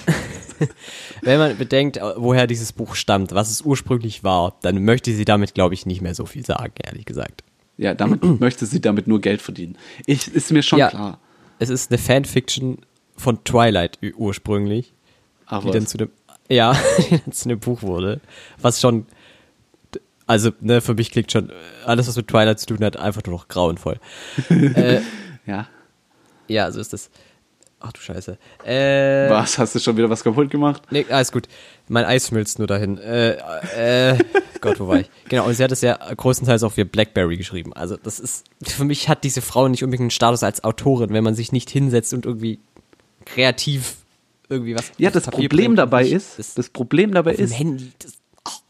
wenn man bedenkt, woher dieses Buch stammt, was es ursprünglich war, dann möchte sie damit, glaube ich, nicht mehr so viel sagen, ehrlich gesagt. Ja, damit möchte sie damit nur Geld verdienen. Ich, ist mir schon Ja. klar. Es ist eine Fanfiction von Twilight ursprünglich, Aber die dann zu dem, ja, die dann zu einem Buch wurde, was schon, also ne, für mich klingt schon alles, was mit Twilight zu tun hat, einfach nur noch grauenvoll. äh, ja. ja, so ist das. Ach du Scheiße. Äh, Was, hast du schon wieder was kaputt gemacht? Nee, alles gut. Mein Eis schmilzt nur dahin. Äh, äh, Gott, wo war ich? Genau, und sie hat es ja größtenteils auch für Blackberry geschrieben. Also das ist, für mich hat diese Frau nicht unbedingt einen Status als Autorin, wenn man sich nicht hinsetzt und irgendwie kreativ irgendwie was. Ja, das Papier Problem bringt, dabei ist, das, das Problem dabei ist, Handy. Das,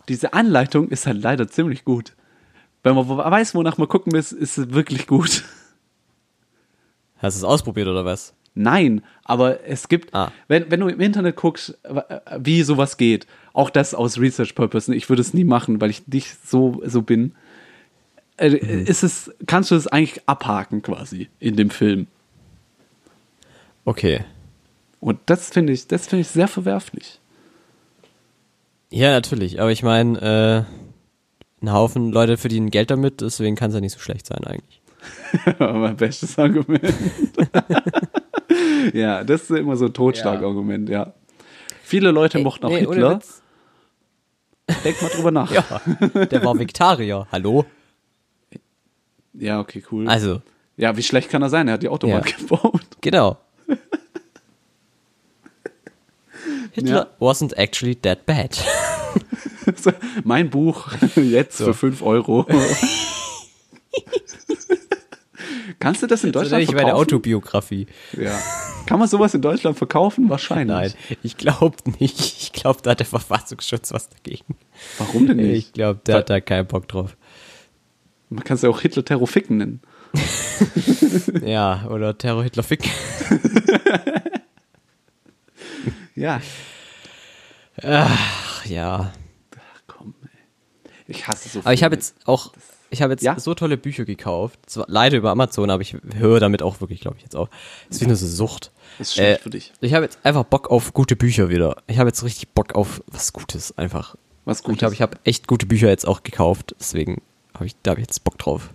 diese Anleitung ist halt leider ziemlich gut. Wenn man weiß, wonach man gucken muss, ist es wirklich gut. hast du es ausprobiert oder was? Nein, aber es gibt, Ah. wenn, wenn du im Internet guckst, äh, wie sowas geht, auch das aus Research Purpose, ich würde es nie machen, weil ich nicht so, so bin, äh, ist es, kannst du es eigentlich abhaken quasi in dem Film. Okay. Und das finde ich, das finde ich sehr verwerflich. Ja, natürlich. Aber ich meine, äh, ein Haufen Leute verdienen Geld damit, deswegen kann es ja nicht so schlecht sein eigentlich. mein bestes Argument. ja, das ist immer so ein Totschlagargument, ja. Viele Leute mochten auch Nee, Hitler. Denk mal drüber nach. Ja, der war Vegetarier. Hallo? Ja, okay, cool. Also, ja, wie schlecht kann er sein? Er hat die Autobahn Ja. gebaut. genau. Hitler wasn't actually that bad. mein Buch jetzt für 5 Euro. Kannst du das in Das Deutschland meine verkaufen? Autobiografie. Ja. Kann man sowas in Deutschland verkaufen? Wahrscheinlich. Nein, ich glaube nicht. Ich glaube, da hat der Verfassungsschutz was dagegen. Warum denn nicht? Ich glaube, der hat da keinen Bock drauf. Man kann es ja auch Hitler Terror ficken nennen. Ja, oder Terror Hitler Fick. Ja. Ach ja. Komm, ey. Ich hasse so Aber ich habe jetzt auch, ich habe jetzt Ja? so tolle Bücher gekauft. Zwar leider über Amazon, aber ich höre damit auch wirklich, glaube ich, jetzt auf. Das ist wie eine Sucht. Ist schlecht Äh, für dich. Ich habe jetzt einfach Bock auf gute Bücher wieder. Ich habe jetzt richtig Bock auf was Gutes einfach. Was Und gut Ich glaube, ich habe echt gute Bücher jetzt auch gekauft. Deswegen habe ich, da habe ich jetzt Bock drauf.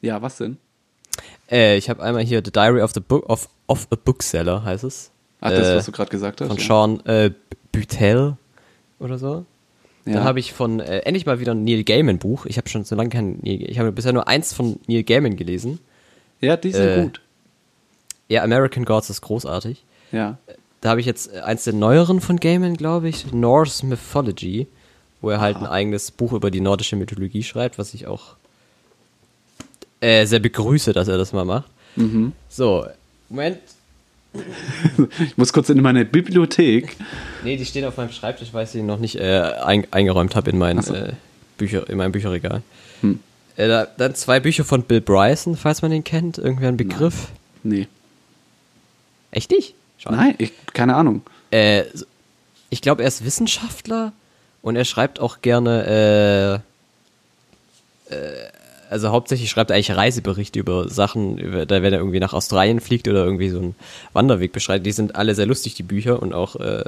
Ja, was denn? Äh, ich habe einmal hier The Diary of the Book of, of a Bookseller heißt es. Ach, das, Äh, was du gerade gesagt hast. von ja. Sean äh, Butel oder so. Ja. Dann habe ich von äh, endlich mal wieder ein Neil Gaiman Buch. Ich habe schon so lange kein Neil, ich habe bisher nur eins von Neil Gaiman gelesen. Ja, die sind äh, gut. Ja, American Gods ist großartig. Ja. Da habe ich jetzt äh, eins der neueren von Gaiman, glaube ich, Norse Mythology, wo er halt ein eigenes Buch über die nordische Mythologie schreibt, was ich auch äh, sehr begrüße, dass er das mal macht. Mhm. So, Moment. Ich muss kurz in meine Bibliothek. Nee, die stehen auf meinem Schreibtisch, weil ich sie noch nicht äh, ein, eingeräumt habe in mein, so. äh, Bücher, in meinem Bücherregal. Hm. Äh, da, dann zwei Bücher von Bill Bryson, falls man den kennt. Irgendwer ein Begriff. Nee. Echt nicht? Schade. Nein, ich, keine Ahnung. Äh, ich glaube, er ist Wissenschaftler und er schreibt auch gerne, äh, äh, also hauptsächlich schreibt er eigentlich Reiseberichte über Sachen, über, da wenn er irgendwie nach Australien fliegt oder irgendwie so einen Wanderweg beschreitet. Die sind alle sehr lustig, die Bücher, und auch äh,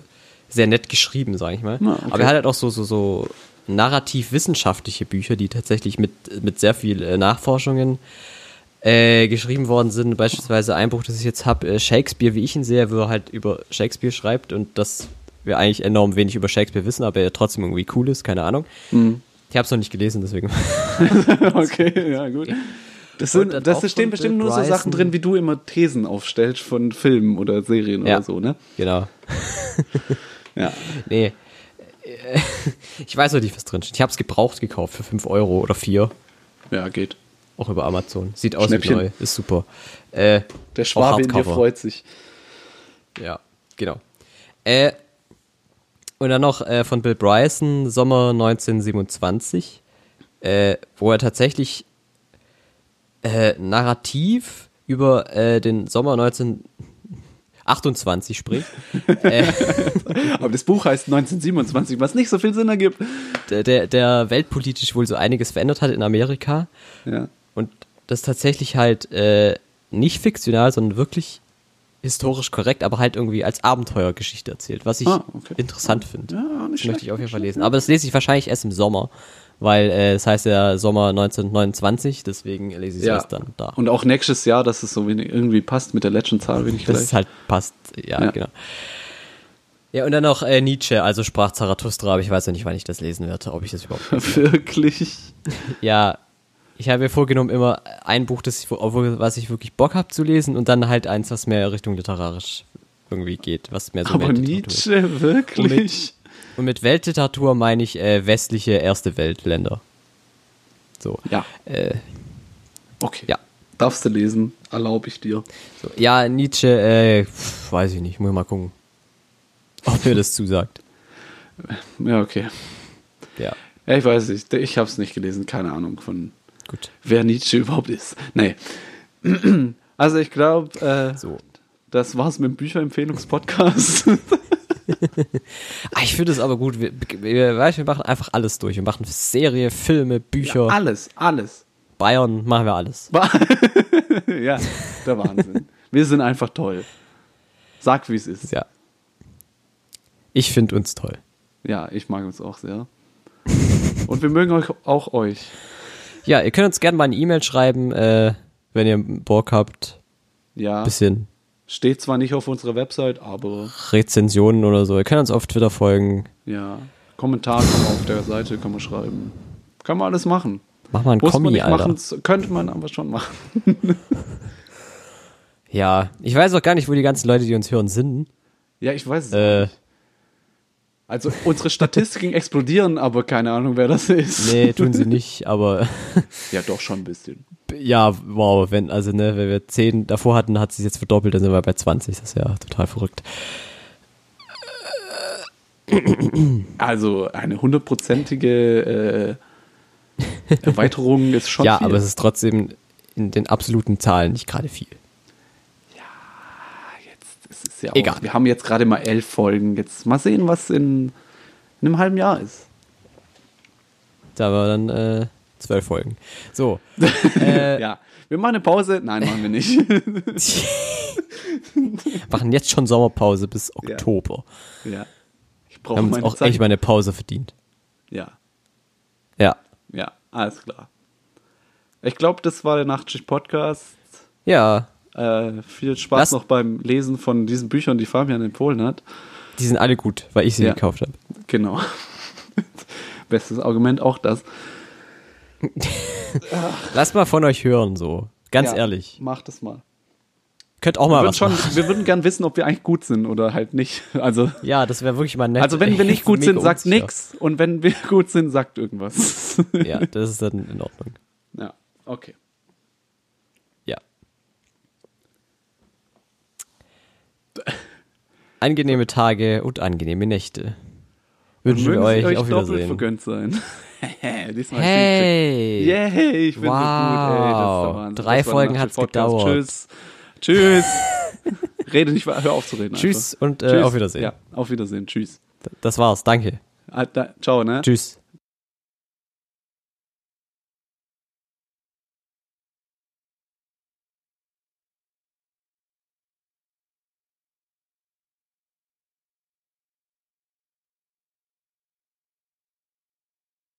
sehr nett geschrieben, sage ich mal. Ah, okay. Aber er hat halt auch so, so, so narrativ-wissenschaftliche Bücher, die tatsächlich mit, mit sehr viel äh, Nachforschungen äh, geschrieben worden sind. Beispielsweise ein Buch, das ich jetzt habe, äh, Shakespeare, wie ich ihn sehe, wo er halt über Shakespeare schreibt und dass wir eigentlich enorm wenig über Shakespeare wissen, aber er trotzdem irgendwie cool ist, keine Ahnung. Mhm. Ich habe es noch nicht gelesen, deswegen. okay, ja, gut. Das, sind, das stehen bestimmt nur so. Sachen drin, wie du immer Thesen aufstellst von Filmen oder Serien Ja. oder so, ne? genau. Ja. Nee. Ich weiß noch nicht, was drin steht. Ich habe es gebraucht gekauft für 5 Euro oder 4. Ja, geht. Auch über Amazon. Sieht aus wie neu. Ist super. Äh, Der Schwabe in dir freut sich. Ja, genau. Äh, und dann noch äh, von Bill Bryson, Sommer 1927, äh, wo er tatsächlich äh, narrativ über äh, den Sommer 1928 spricht. äh, Aber das Buch heißt 1927, was nicht so viel Sinn ergibt. der, der, der weltpolitisch wohl so einiges verändert hat in Amerika. Ja. Und das tatsächlich halt äh, nicht fiktional, sondern wirklich historisch korrekt, aber halt irgendwie als Abenteuergeschichte erzählt, was ich Ah, okay. interessant finde. Ja, nicht das möchte ich auf jeden Fall lesen. Aber das lese ich wahrscheinlich erst im Sommer, weil äh, es heißt ja Sommer 1929, deswegen lese ich es Ja. erst dann da. Und auch nächstes Jahr, dass es so irgendwie passt mit der Legendzahl, bin ich das gleich. ist halt passt, ja, Ja. genau. Ja, und dann noch äh, Nietzsche, also sprach Zarathustra, aber ich weiß noch nicht, wann ich das lesen werde, ob ich das überhaupt Wirklich. Ja, ich habe mir vorgenommen, immer ein Buch, das ich, was ich wirklich Bock habe zu lesen und dann halt eins, was mehr Richtung literarisch irgendwie geht, was mehr so Aber. Nietzsche, wirklich. Und mit Weltliteratur meine ich äh, westliche erste Weltländer. So. Ja, Äh, okay. ja. Darfst du lesen, erlaube ich dir. So, ja, Nietzsche, äh, weiß ich nicht, muss ich mal gucken. Ob mir das zusagt. Ja, okay. Ja, Ja, ich weiß nicht, ich habe es nicht gelesen, keine Ahnung von gut. wer Nietzsche überhaupt ist. Nee. Also ich glaube, äh, So. das war's mit dem Bücherempfehlungspodcast. Ah, ich finde es aber gut. Wir, wir, wir machen einfach alles durch. Wir machen Serie, Filme, Bücher, alles, alles. Bayern, machen wir alles. ja, der Wahnsinn. Wir sind einfach toll. Sag, wie es ist. Ja. Ich finde uns toll. Ja, ich mag uns auch sehr. Und wir mögen euch auch euch. Ja, ihr könnt uns gerne mal eine E-Mail schreiben, äh, wenn ihr Bock habt. Ja, Bisschen steht zwar nicht auf unserer Website, aber Rezensionen oder so. Ihr könnt uns auf Twitter folgen. ja, Kommentar kann man auf der Seite kann man schreiben. Kann man alles machen. Mach mal ein Muss man Kommi, nicht Alter. machen, könnte man aber schon machen. Ja, ich weiß auch gar nicht, wo die ganzen Leute, die uns hören, sind. Ja, ich weiß es Äh, nicht. Also unsere Statistiken explodieren, aber keine Ahnung, wer das ist. nee, tun sie nicht, aber Ja, doch schon ein bisschen. ja, wow, wenn, also ne, wenn wir 10 davor hatten, hat sie jetzt verdoppelt, dann sind wir bei 20. Das ist ja total verrückt. Also eine hundertprozentige äh, Erweiterung ist schon ja, viel. aber es ist trotzdem in den absoluten Zahlen nicht gerade viel. Ja auch, Egal. Wir haben jetzt gerade mal elf Folgen. Jetzt mal sehen, was in, in einem halben Jahr ist. Da war dann äh, zwölf Folgen. So. äh, Ja, wir machen eine Pause. Nein, machen wir nicht. Machen jetzt schon Sommerpause bis Oktober. ja. Ich Wir brauche meine auch Zeit. echt mal eine Pause verdient. Ja, Ja. ja, alles klar. Ich glaube, das war der Nachtschicht-Podcast. Ja, Äh, viel Spaß Lass- noch beim Lesen von diesen Büchern, die Fabian empfohlen hat. die sind alle gut, weil ich sie Ja. gekauft habe. Genau. Bestes Argument auch das. Lasst mal von euch hören, so. Ganz Ja, ehrlich. Mach das mal. Könnt auch Wir mal würden, was schon, machen. wir würden gern wissen, ob wir eigentlich gut sind oder halt nicht. Also, Ja, das wäre wirklich mal nett. also wenn wir Ich nicht gut sind, sagt unsicher. nix. Und wenn wir gut sind, sagt irgendwas. Ja, das ist dann in Ordnung. ja, okay. Ja. Angenehme Tage und angenehme Nächte. Wünschen wir Sie euch auf Wiedersehen. vergönnt sein. Diesmal Hey! Yay, ich finde Wow. das gut, ey. Das. Drei Das Folgen hat's Nachtschicht-Podcast. gedauert. Tschüss. Tschüss. Rede nicht, hör auf zu reden. Tschüss einfach. und äh, auf Wiedersehen. Ja, auf Wiedersehen. Tschüss. Das war's, danke. Ah, da, ciao, ne? Tschüss.